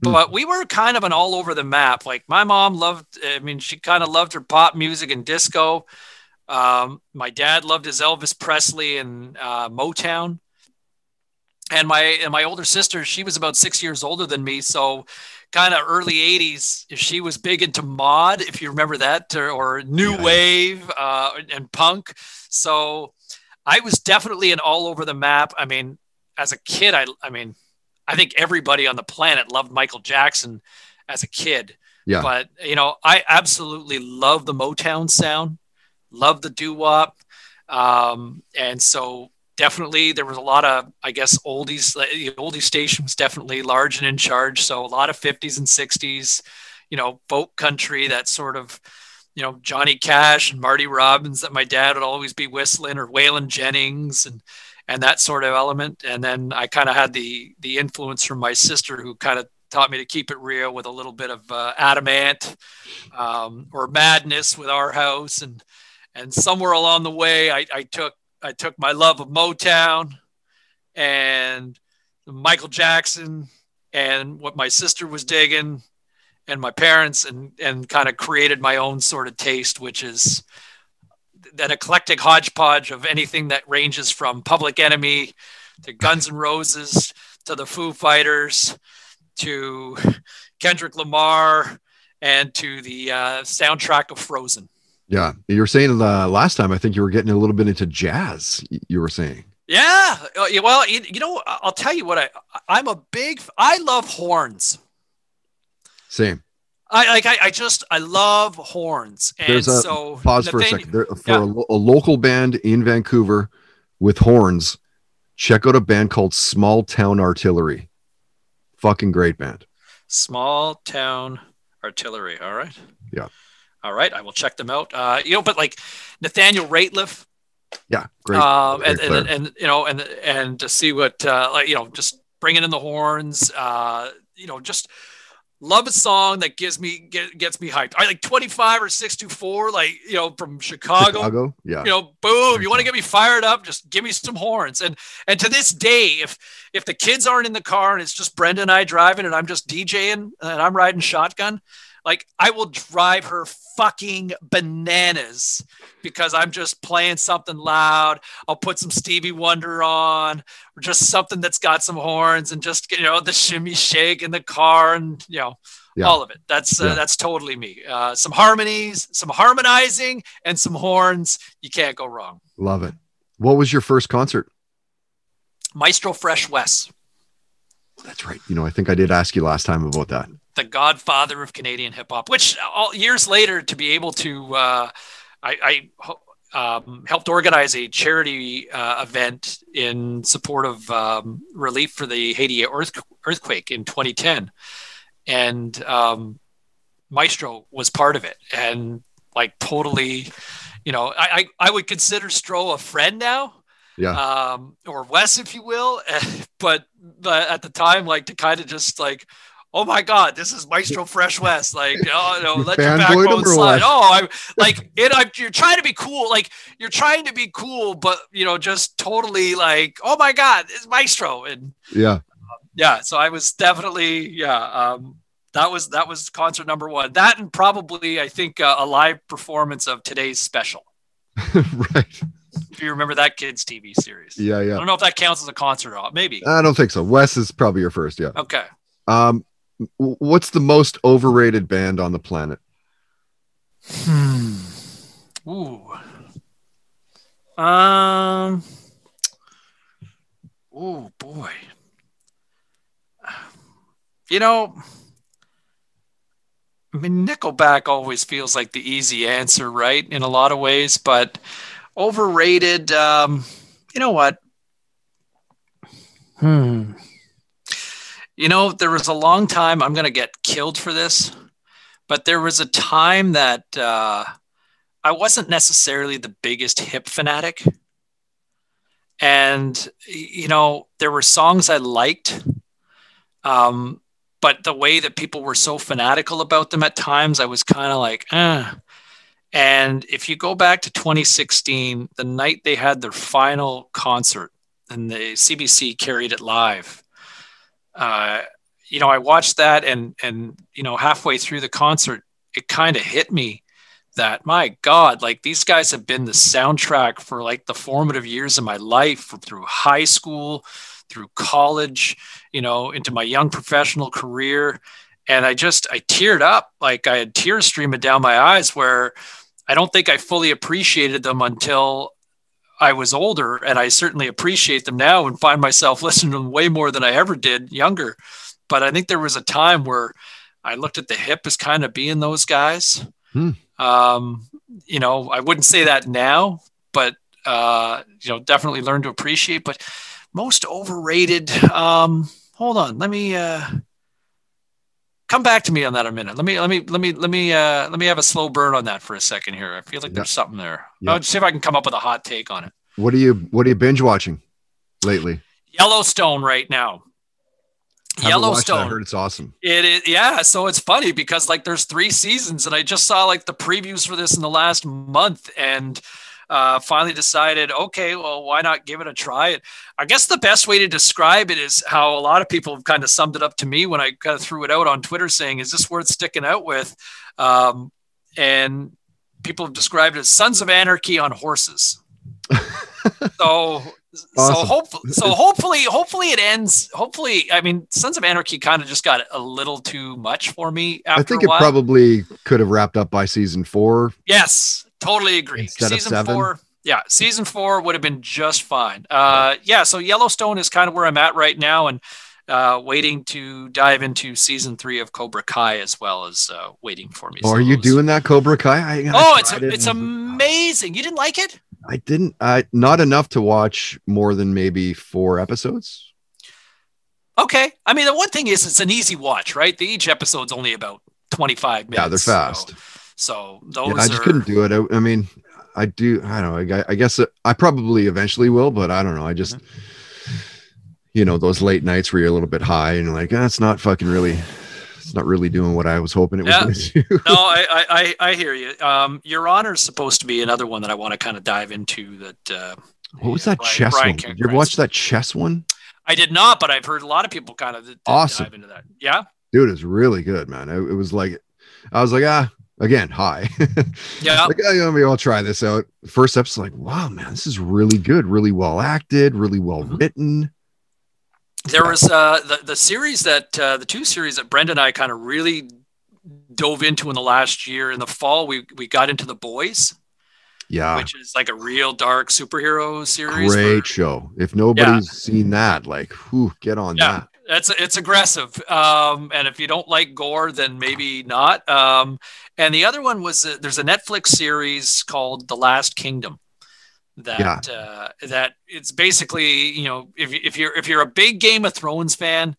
But we were kind of an all over the map. Like my mom loved, I mean, she kind of loved her pop music and disco. Um, my dad loved his Elvis Presley and uh, Motown. And my and my older sister, she was about six years older than me, so kind of early '80s. She was big into mod, if you remember that, or, or new yeah. wave uh, and punk. So I was definitely an all over the map. I mean, as a kid, I I mean, I think everybody on the planet loved Michael Jackson as a kid. Yeah. But you know, I absolutely love the Motown sound, love the doo wop, um, and so definitely there was a lot of, I guess, oldies. The oldies station was definitely large and in charge. So a lot of 50s and 60s, you know, folk country that sort of you know Johnny Cash and Marty Robbins that my dad would always be whistling, or Waylon Jennings, and and that sort of element. And then I kind of had the the influence from my sister, who kind of taught me to keep it real with a little bit of uh, Adam Ant um, or madness with our house. And and somewhere along the way, I, I took I took my love of Motown and Michael Jackson and what my sister was digging and my parents and and kind of created my own sort of taste, which is that eclectic hodgepodge of anything that ranges from Public Enemy to Guns N' Roses to the Foo Fighters to Kendrick Lamar and to the uh, soundtrack of Frozen. Yeah, you were saying uh, last time. I think you were getting a little bit into jazz. You were saying. Yeah, uh, well, you, you know, I'll tell you what I I'm a big. I love horns. Same. I like I, I just I love horns. And There's a so pause for a second. There, for yeah. a, a, local band in Vancouver with horns, check out a band called Small Town Artillery. Fucking great band. Small Town Artillery. All right. Yeah. All right. I will check them out. Uh, you know, but like Nathaniel Rateliff. Yeah. Great. Um, great and, and, and, you know, and, and to see what, uh, like, you know, just bringing in the horns, uh, you know, just, love a song that gives me get, gets me hyped. I like 25 or 6 to 4, like you know, from Chicago. Chicago, yeah. You know, boom. You want to get me fired up? Just give me some horns. And and to this day, if if the kids aren't in the car and it's just Brenda and I driving and I'm just DJing and I'm riding shotgun, like I will drive her fucking bananas because I'm just playing something loud. I'll put some Stevie Wonder on, or just something that's got some horns, and just you know the shimmy shake in the car, and you know yeah. all of it. That's uh, yeah. that's totally me. Uh, some harmonies, some harmonizing, and some horns. You can't go wrong. Love it. What was your first concert? Maestro Fresh Wes. That's right. You know, I think I did ask you last time about that the godfather of Canadian hip hop, which all years later to be able to, uh, I, I um, helped organize a charity uh, event in support of um, relief for the Haiti earth, earthquake in 2010. And um, Maestro was part of it and like totally, you know, I, I, I would consider Stro a friend now. Yeah. Um, or Wes, if you will. but, but at the time, like to kind of just like, oh my god, this is Maestro Fresh Wes. Like, oh no, let your backbone slide. Oh, I'm like it. I'm, you're trying to be cool. Like you're trying to be cool, but you know, just totally like, oh my god, it's Maestro. And Yeah. yeah, so I was definitely yeah. Um, that was that was concert number one. That and probably I think uh, a live performance of today's special. right. If you remember that kids TV series. Yeah. Yeah. I don't know if that counts as a concert or not. Maybe. I don't think so. Wes is probably your first. Yeah. Okay. Um, what's the most overrated band on the planet? Hmm. Ooh. Um. Oh boy. You know, I mean, Nickelback always feels like the easy answer, right? In a lot of ways, but overrated. Um, you know what? Hmm. You know, there was a long time. I'm going to get killed for this but there was a time that uh, I wasn't necessarily the biggest hip fanatic. And, you know, there were songs I liked, um, but the way that people were so fanatical about them at times, I was kind of like, eh. And if you go back to 2016, the night they had their final concert and the CBC carried it live, uh, you know, I watched that and and you know, halfway through the concert, it kind of hit me that my God, like these guys have been the soundtrack for like the formative years of my life, through high school, through college, you know, into my young professional career. And I just I teared up, like I had tears streaming down my eyes where I don't think I fully appreciated them until I was older, and I certainly appreciate them now and find myself listening to them way more than I ever did younger. But I think there was a time where I looked at the hip as kind of being those guys. Hmm. Um, you know, I wouldn't say that now, but uh, you know, definitely learned to appreciate. But most overrated. Um, hold on, let me uh, come back to me on that a minute. Let me let me let me let me uh, let me have a slow burn on that for a second here. I feel like Yeah. there's something there. Yeah. I'll see if I can come up with a hot take on it. What are you What are you binge watching lately? Yellowstone right now. Haven't watched. I heard it's awesome. It is, yeah. So it's funny because like there's three seasons, and I just saw like the previews for this in the last month, and uh, finally decided, okay, well, why not give it a try? I guess the best way to describe it is how a lot of people have kind of summed it up to me when I kind of threw it out on Twitter, saying, "Is this worth sticking out with?" Um, and people have described it as Sons of Anarchy on horses. so. So hopefully, so hopefully, hopefully it ends. Hopefully, I mean, Sons of Anarchy kind of just got a little too much for me after I think it probably could have wrapped up by season four. Yes, totally agree. Instead season four, yeah, season four would have been just fine. Uh, yeah, so Yellowstone is kind of where I'm at right now, and uh, waiting to dive into season three of Cobra Kai as well as uh, waiting for me. Oh, So are you doing that Cobra Kai? I, I Oh, it's it it's and I was like, amazing. You didn't like it? I didn't. I not enough to watch more than maybe four episodes. Okay. I mean, the one thing is, it's an easy watch, right? The, each episode's only about 25 minutes. Yeah, they're fast. So, so those Yeah, I just are. couldn't do it. I, I mean, I do. I don't know. I, I guess it, I probably eventually will, but I don't know. I just, Mm-hmm. you know, those late nights where you're a little bit high and you're like, that's not fucking really. It's not really doing what I was hoping it was Yeah. going to do. no, I, I, I hear you. Um, Your Honor is supposed to be another one that I want to kind of dive into. That uh, What was that Brian- chess Brian one? Did you watch that chess one? I did not, but I've heard a lot of people kind of Awesome. dive into that. Yeah, Dude, it's really good, man. It, it was like, I was like, ah, again, high. yeah, like, oh, yeah, maybe I'll try this out. First episode, like, wow, man, this is really good, really well acted, really well Mhm. written. there was uh, the the series that uh, the two series that Brenda and I kind of really dove into in the last year. In the fall, we we got into the boys, Yeah, which is like a real dark superhero series. great where- show. If nobody's seen that, like, whew, get on Yeah. that. It's it's aggressive, um, and if you don't like gore, then maybe not. Um, and the other one was uh, there's a Netflix series called The Last Kingdom. That uh, that it's basically you know if you- if you're if you're a big Game of Thrones fan,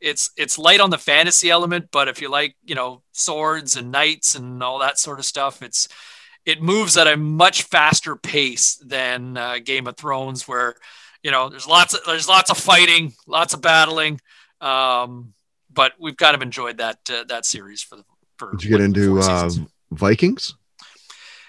it's it's light on the fantasy element, but if you like you know swords and knights and all that sort of stuff, it's it moves at a much faster pace than uh, Game of Thrones, where you know there's lots of there's lots of fighting, lots of battling, um, but we've kind of enjoyed that uh, that series for the. For Did you get into uh, Vikings?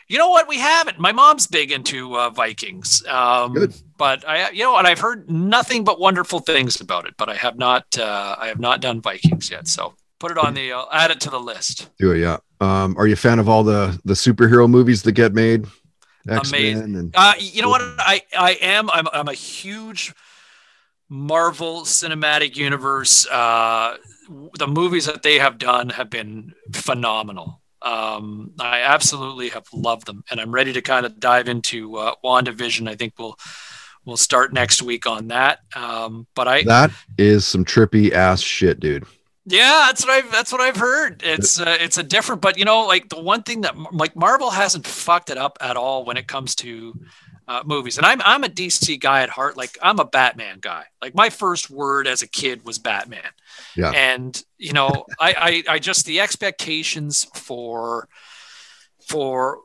You know what? We haven't. My mom's big into uh, Vikings. Um, Good. But I, you know, and I've heard nothing but wonderful things about it. But I have not, uh, I have not done Vikings yet. So put it on the, uh, add it to the list. Do it, yeah. Um, are you a fan of all the the superhero movies that get made? Amazing. And Uh, you know what? I, I am. I'm, I'm a huge Marvel Cinematic Universe. Uh, the movies that they have done have been phenomenal. Um, I absolutely have loved them, and I'm ready to kind of dive into uh, WandaVision. I think we'll we'll start next week on that. Um, but I that is some trippy ass shit, dude. Yeah, that's what I've that's what I've heard. It's uh, it's a different, but you know, like the one thing that like Marvel hasn't fucked it up at all when it comes to uh, movies. And I'm I'm a DC guy at heart. Like I'm a Batman guy. Like my first word as a kid was Batman. Yeah. And you know, I, I I just the expectations for for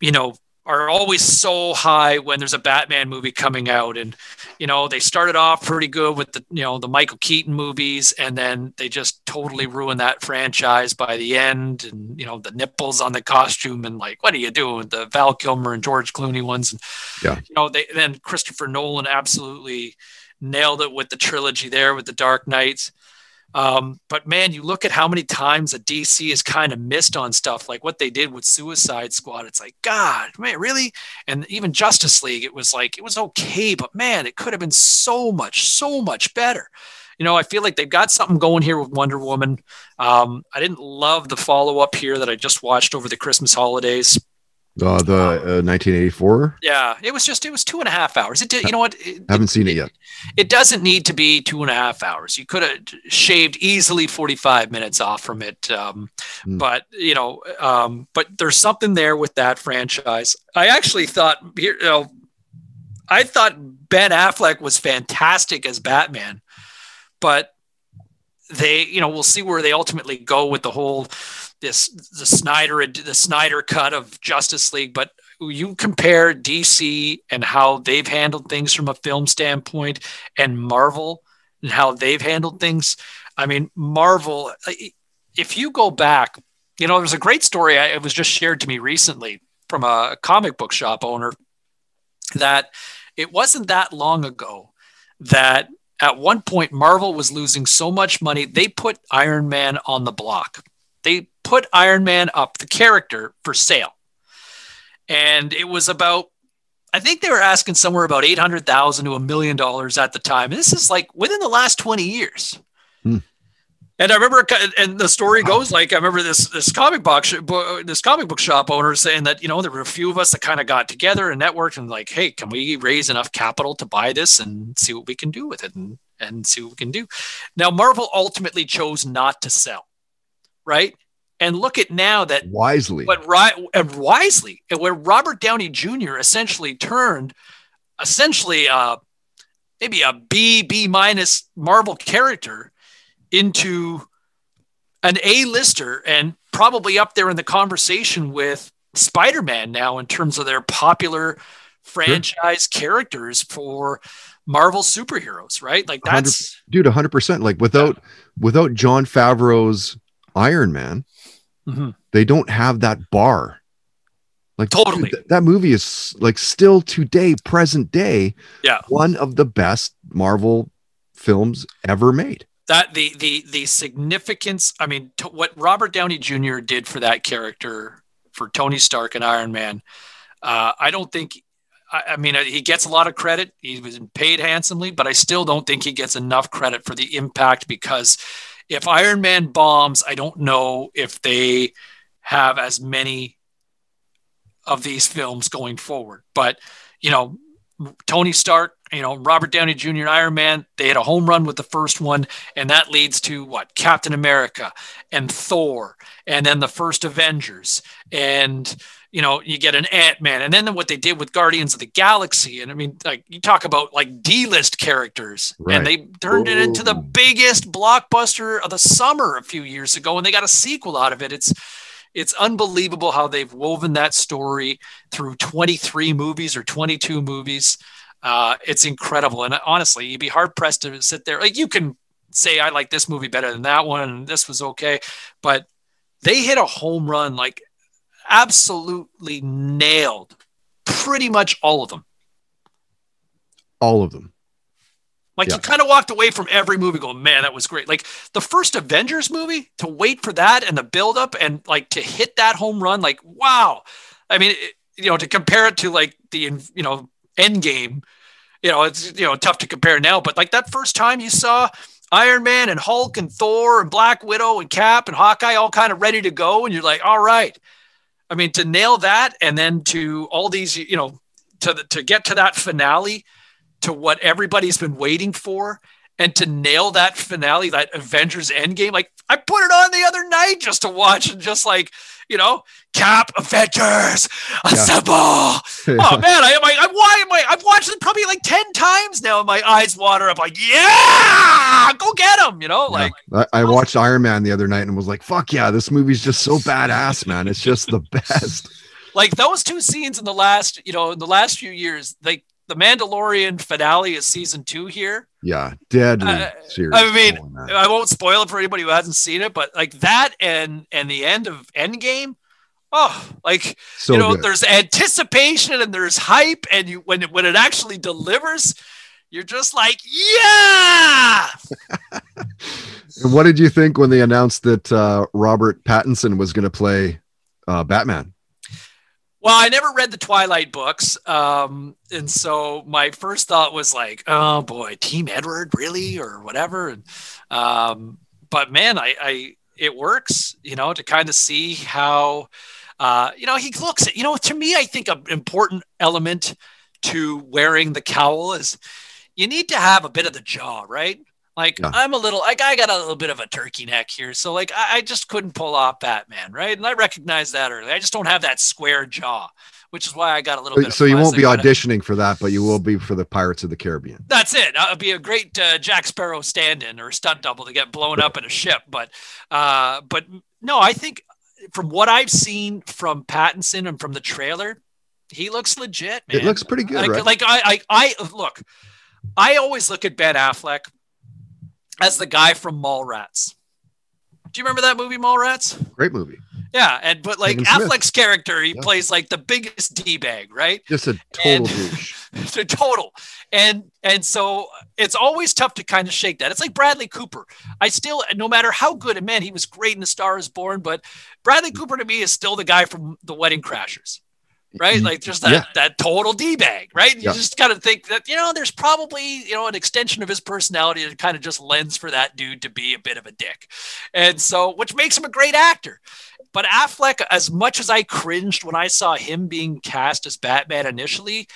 you know are always so high when there's a Batman movie coming out. And, you know, they started off pretty good with the, you know, the Michael Keaton movies, and then they just totally ruined that franchise by the end. And, you know, the nipples on the costume and like, what are you doing? With the Val Kilmer and George Clooney ones. And, Yeah. you know, they then Christopher Nolan absolutely nailed it with the trilogy there with the Dark Knights. Um, but man, you look at how many times a DC has kind of missed on stuff like what they did with Suicide Squad. It's like, God, man, really? And even Justice League, it was like, it was okay, but man, it could have been so much, so much better. You know, I feel like they've got something going here with Wonder Woman. Um, I didn't love the follow up here that I just watched over the Christmas holidays. Uh, the uh, 1984. Yeah, it was just it was two and a half hours. It did, you know what? It, Haven't seen it yet. it doesn't need to be two and a half hours. You could have shaved easily 45 minutes off from it. Um, Hmm. But, you know, um, but there's something there with that franchise. I actually thought, here, you know, I thought Ben Affleck was fantastic as Batman, but they, you know, we'll see where they ultimately go with the whole this the Snyder the Snyder cut of Justice League, but you compare DC and how they've handled things from a film standpoint and Marvel and how they've handled things. I mean, Marvel, if you go back, you know, there's a great story. I, it was just shared to me recently from a comic book shop owner that it wasn't that long ago that at one point Marvel was losing so much money, they put Iron Man on the block. They put Iron Man up, the character, for sale. And it was about, I think they were asking somewhere about 800,000 to a million dollars at the time. And this is like within the last 20 years. Hmm. And I remember, and the story goes like I remember this this comic book sh- this comic book shop owner saying that you know there were a few of us that kind of got together and networked and like, hey, can we raise enough capital to buy this and see what we can do with it and and see what we can do. Now Marvel ultimately chose not to sell, right? And look at now that Wisely. but ri- and wisely, and where Robert Downey Jr. essentially turned essentially uh, maybe a B B minus Marvel character into an A lister and probably up there in the conversation with Spider Man now in terms of their popular franchise characters for Marvel superheroes, right? Like that's Dude, 100%. Like without without Jon Favreau's Iron Man, Mhm. they don't have that bar. Like Totally. dude, th- that movie is like still today, present day, Yeah. one of the best Marvel films ever made. that the the the significance i mean to what robert downey jr did for that character for tony stark and iron man uh, i don't think I, I mean he gets a lot of credit he was paid handsomely but i still don't think he gets enough credit for the impact because if iron man bombs i don't know if they have as many of these films going forward. But you know tony stark you know robert downey jr and iron man they had a home run with the first one and that leads to what? Captain america and thor and then the first avengers. And you know you get an ant-man and then what they did with guardians of the galaxy and i mean like you talk about like d-list characters Right. and they turned it into the biggest blockbuster of the summer a few years ago and they got a sequel out of it it's it's unbelievable how they've woven that story through 23 movies or 22 movies uh, it's incredible. And honestly, you'd be hard pressed to sit there. Like you can say I like this movie better than that one, and this was okay, but they hit a home run, like absolutely nailed pretty much all of them. All of them. Like yeah. you kind of walked away from every movie going, man, that was great. Like the first Avengers movie, to wait for that and the build up and like to hit that home run, like wow. I mean, it, you know, to compare it to like the you know End Game, you know, it's you know tough to compare now. But like that first time you saw Iron Man and Hulk and Thor and Black Widow and Cap and Hawkeye all kind of ready to go, and you're like, all right. I mean, to nail that and then to all these, you know, to the, to get to that finale to what everybody's been waiting for and to nail that finale, that Avengers Endgame. Like I put it on the other night just to watch and just like, you know, Cap Avengers assemble. Yeah. Oh man, I am like, I, why am I? I've watched it probably like ten times now. And my eyes water up, like, yeah, go get him. You know, like yeah. I, I watched Iron Man the other night and was like, fuck yeah, this movie's just so badass, man. It's just the best. like those two scenes in the last, you know, in the last few years, like the Mandalorian finale is season two here. Yeah, deadly uh, serious. I mean, I won't spoil it for anybody who hasn't seen it, but like that and and the end of Endgame. Oh, like so you know, good. there's anticipation and there's hype, and you when it, when it actually delivers, you're just like, yeah. and what did you think when they announced that uh, Robert Pattinson was going to play uh, Batman? Well, I never read the Twilight books, um, and so my first thought was like, "Oh boy, Team Edward, really, or whatever." And, um, but man, I, I, it works, you know, to kind of see how, uh, you know, he looks. You know, to me, I think an important element to wearing the cowl is you need to have a bit of the jaw, right? Like yeah. I'm a little like I got a little bit of a turkey neck here. So like I, I, just couldn't pull off Batman, right? And I recognize that early. I just don't have that square jaw, which is why I got a little so, bit. So you won't be auditioning for that, but you will be for the Pirates of the Caribbean. That's it. I'll be a great uh, Jack Sparrow stand-in or stunt double to get blown up in a ship. But uh, but no, I think from what I've seen from Pattinson and from the trailer, he looks legit. Man. It looks pretty good, like, right? Like I, I, I look. I always look at Ben Affleck as the guy from Mallrats. Do you remember that movie, Mallrats? Great movie. Yeah, and but like Affleck's character, he yeah. plays like the biggest d bag, right? Just a total douche. a total, and and so it's always tough to kind of shake that. It's like Bradley Cooper. I still, no matter how good, and man, he was great in The Star Is Born, but Bradley Cooper to me is still the guy from The Wedding Crashers right? Mm-hmm. Like just that yeah. that total d bag, right? You yeah. just got to think that you know there's probably you know an extension of his personality that kind of just lends for that dude to be a bit of a dick, and so which makes him a great actor. But Affleck, as much as I cringed when I saw him being cast as Batman initially,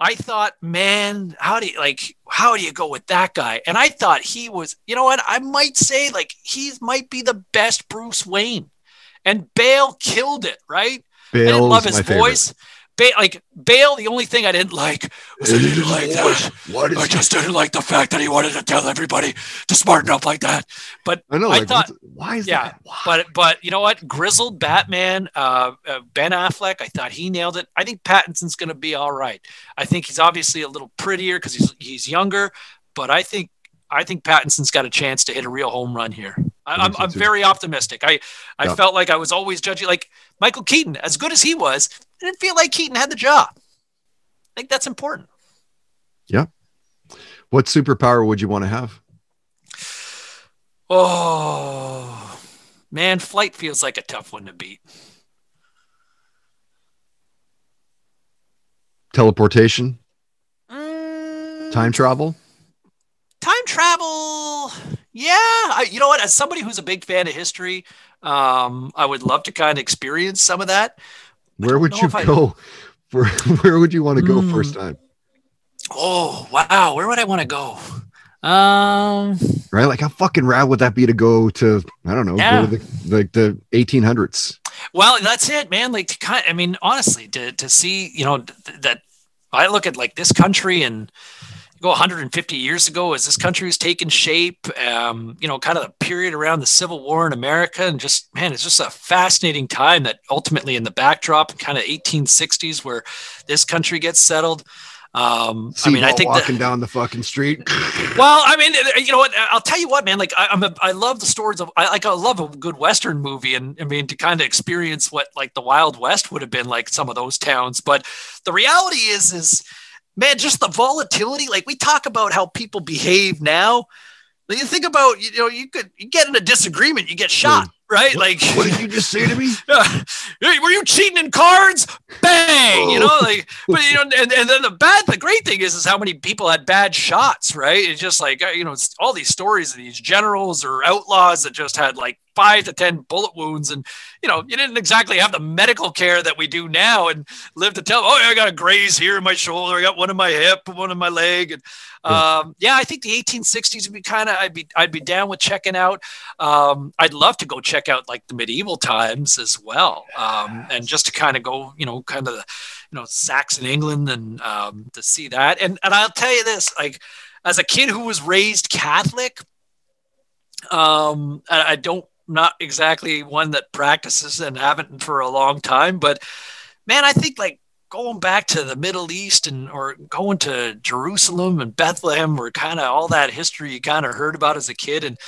I thought, man, how do you like how do you go with that guy? And I thought he was, you know what? I might say like he might be the best Bruce Wayne. And Bale killed it, right? Bale's I didn't love his voice. Ba- like Bale, the only thing I didn't like was I didn't like that. What is I just didn't like the fact that he wanted to tell everybody to smarten up like that. But I know, I like, thought, why is yeah, that? Why? But but you know what? Grizzled Batman, uh, uh, Ben Affleck, I thought he nailed it. I think Pattinson's going to be all right. I think he's obviously a little prettier because he's he's younger, but I think I think Pattinson's got a chance to hit a real home run here. I, am I'm very optimistic. I, I yeah. felt like I was always judging like Michael Keaton, as good as he was, I didn't feel like Keaton had the job. I think that's important. Yeah. What superpower would you want to have? Oh man, flight feels like a tough one to beat. Teleportation? Mm. Time travel? time travel yeah I, you know what as somebody who's a big fan of history um, i would love to kind of experience some of that where would you go? For where would you want to go mm. first time? Oh wow. Where would i want to go? Um right? Like how fucking rad would that be to go to i don't know yeah. go to the like the, the 1800s well that's it man. Like to kind i mean honestly to to see you know th- that i look at like this country and go 150 years ago as this country was taking shape um, you know kind of the period around the civil war in america and just man it's just a fascinating time that ultimately in the backdrop kind of 1860s where this country gets settled Um, I mean, I think walking that, down the fucking street. well, I mean, you know what? I'll tell you what, man. Like, I, am a, I love the stories of, I like, I love a good Western movie, and I mean, to kind of experience what like the Wild West would have been like some of those towns. But the reality is, is man, just the volatility. Like we talk about how people behave now. You think about, you know, you could you get in a disagreement, you get shot hmm. Right? What, like, what did you just say to me? were you cheating in cards? Bang! Oh. You know, like, but you know, and, and then the bad, the great thing is, is how many people had bad shots, right? It's just like uh, you know, it's all these stories of these generals or outlaws that just had like five to ten bullet wounds, and you know, you didn't exactly have the medical care that we do now, and live to tell. Oh, I got a graze here in my shoulder, I got one in my hip, one in my leg, and um, yeah, I think the 1860s would be kind of I'd be I'd be down with checking out. Um, I'd love to go check out like the medieval times as well, um, and just to kind of go, you know, kind of you know Saxon England and um, to see that. And and I'll tell you this, like as a kid who was raised Catholic, um, I, I don't not exactly one that practices and haven't for a long time, but man, I think like going back to the Middle East and or going to Jerusalem and Bethlehem or kind of all that history you kind of heard about as a kid and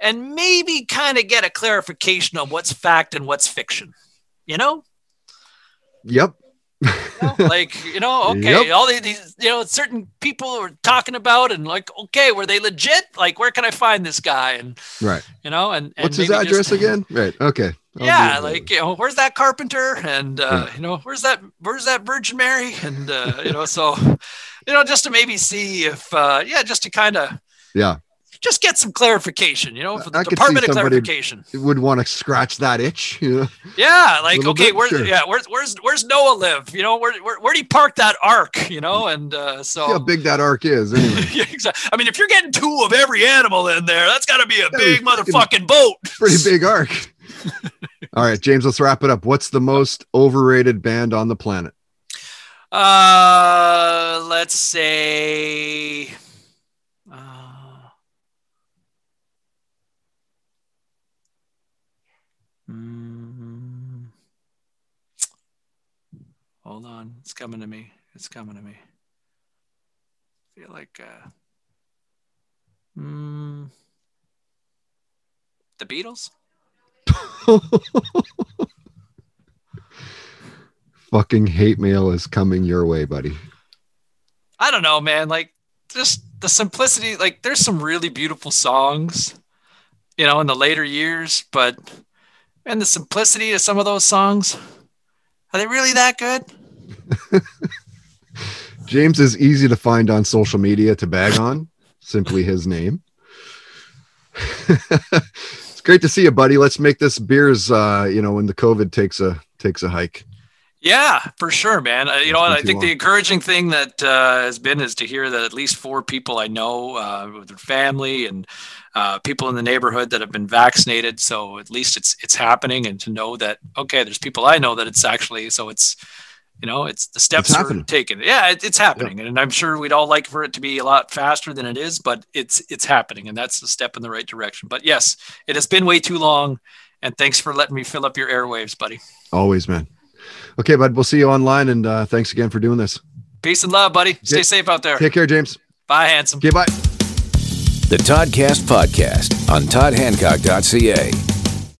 and maybe kind of get a clarification on what's fact and what's fiction. You know? Yep. you know, like you know okay yep. all these you know certain people are talking about and like okay were they legit like where can i find this guy and right you know and, and what's his address just, again right okay I'll yeah like you know where's that carpenter and uh yeah. you know where's that where's that virgin mary and uh you know so you know just to maybe see if uh yeah just to kind of yeah just get some clarification, you know, for the I Department of Clarification. Would want to scratch that itch, you know? Yeah, like okay, where's sure. yeah, where's where's where's Noah live? You know, where where where do you park that ark? You know, and uh, so See how big that ark is. Anyway. yeah, exactly. I mean, if you're getting two of every animal in there, that's got to be a big motherfucking boat. Pretty big ark. All right, James, let's wrap it up. What's the most overrated band on the planet? Uh, let's say. Hold on. It's coming to me. It's coming to me. I feel like uh mm, the Beatles. Fucking hate mail is coming your way, buddy. I don't know, man. Like just the simplicity, like there's some really beautiful songs, you know, in the later years, but and the simplicity of some of those songs, are they really that good? James is easy to find on social media to bag on, simply his name. great to see you, buddy. Let's make this beers. Uh, you know, when the COVID takes a takes a hike. Yeah, for sure, man. Uh, you know, I think long. the encouraging thing that uh, has been is to hear that at least four people I know uh, with their family and uh, people in the neighborhood that have been vaccinated. So at least it's it's happening, and to know that okay, there's people I know that it's actually so it's you know it's the steps it's are taken. Yeah it, it's happening. Yeah. and i'm sure we'd all like for it to be a lot faster than it is but it's it's happening and that's the step in the right direction. But yes it has been way too long and thanks for letting me fill up your airwaves buddy. Always man. Okay bud we'll see you online and uh, thanks again for doing this. Peace and love buddy. Stay safe out there. Take care james. Bye handsome. Okay bye. The toddcast podcast on toddhancock.ca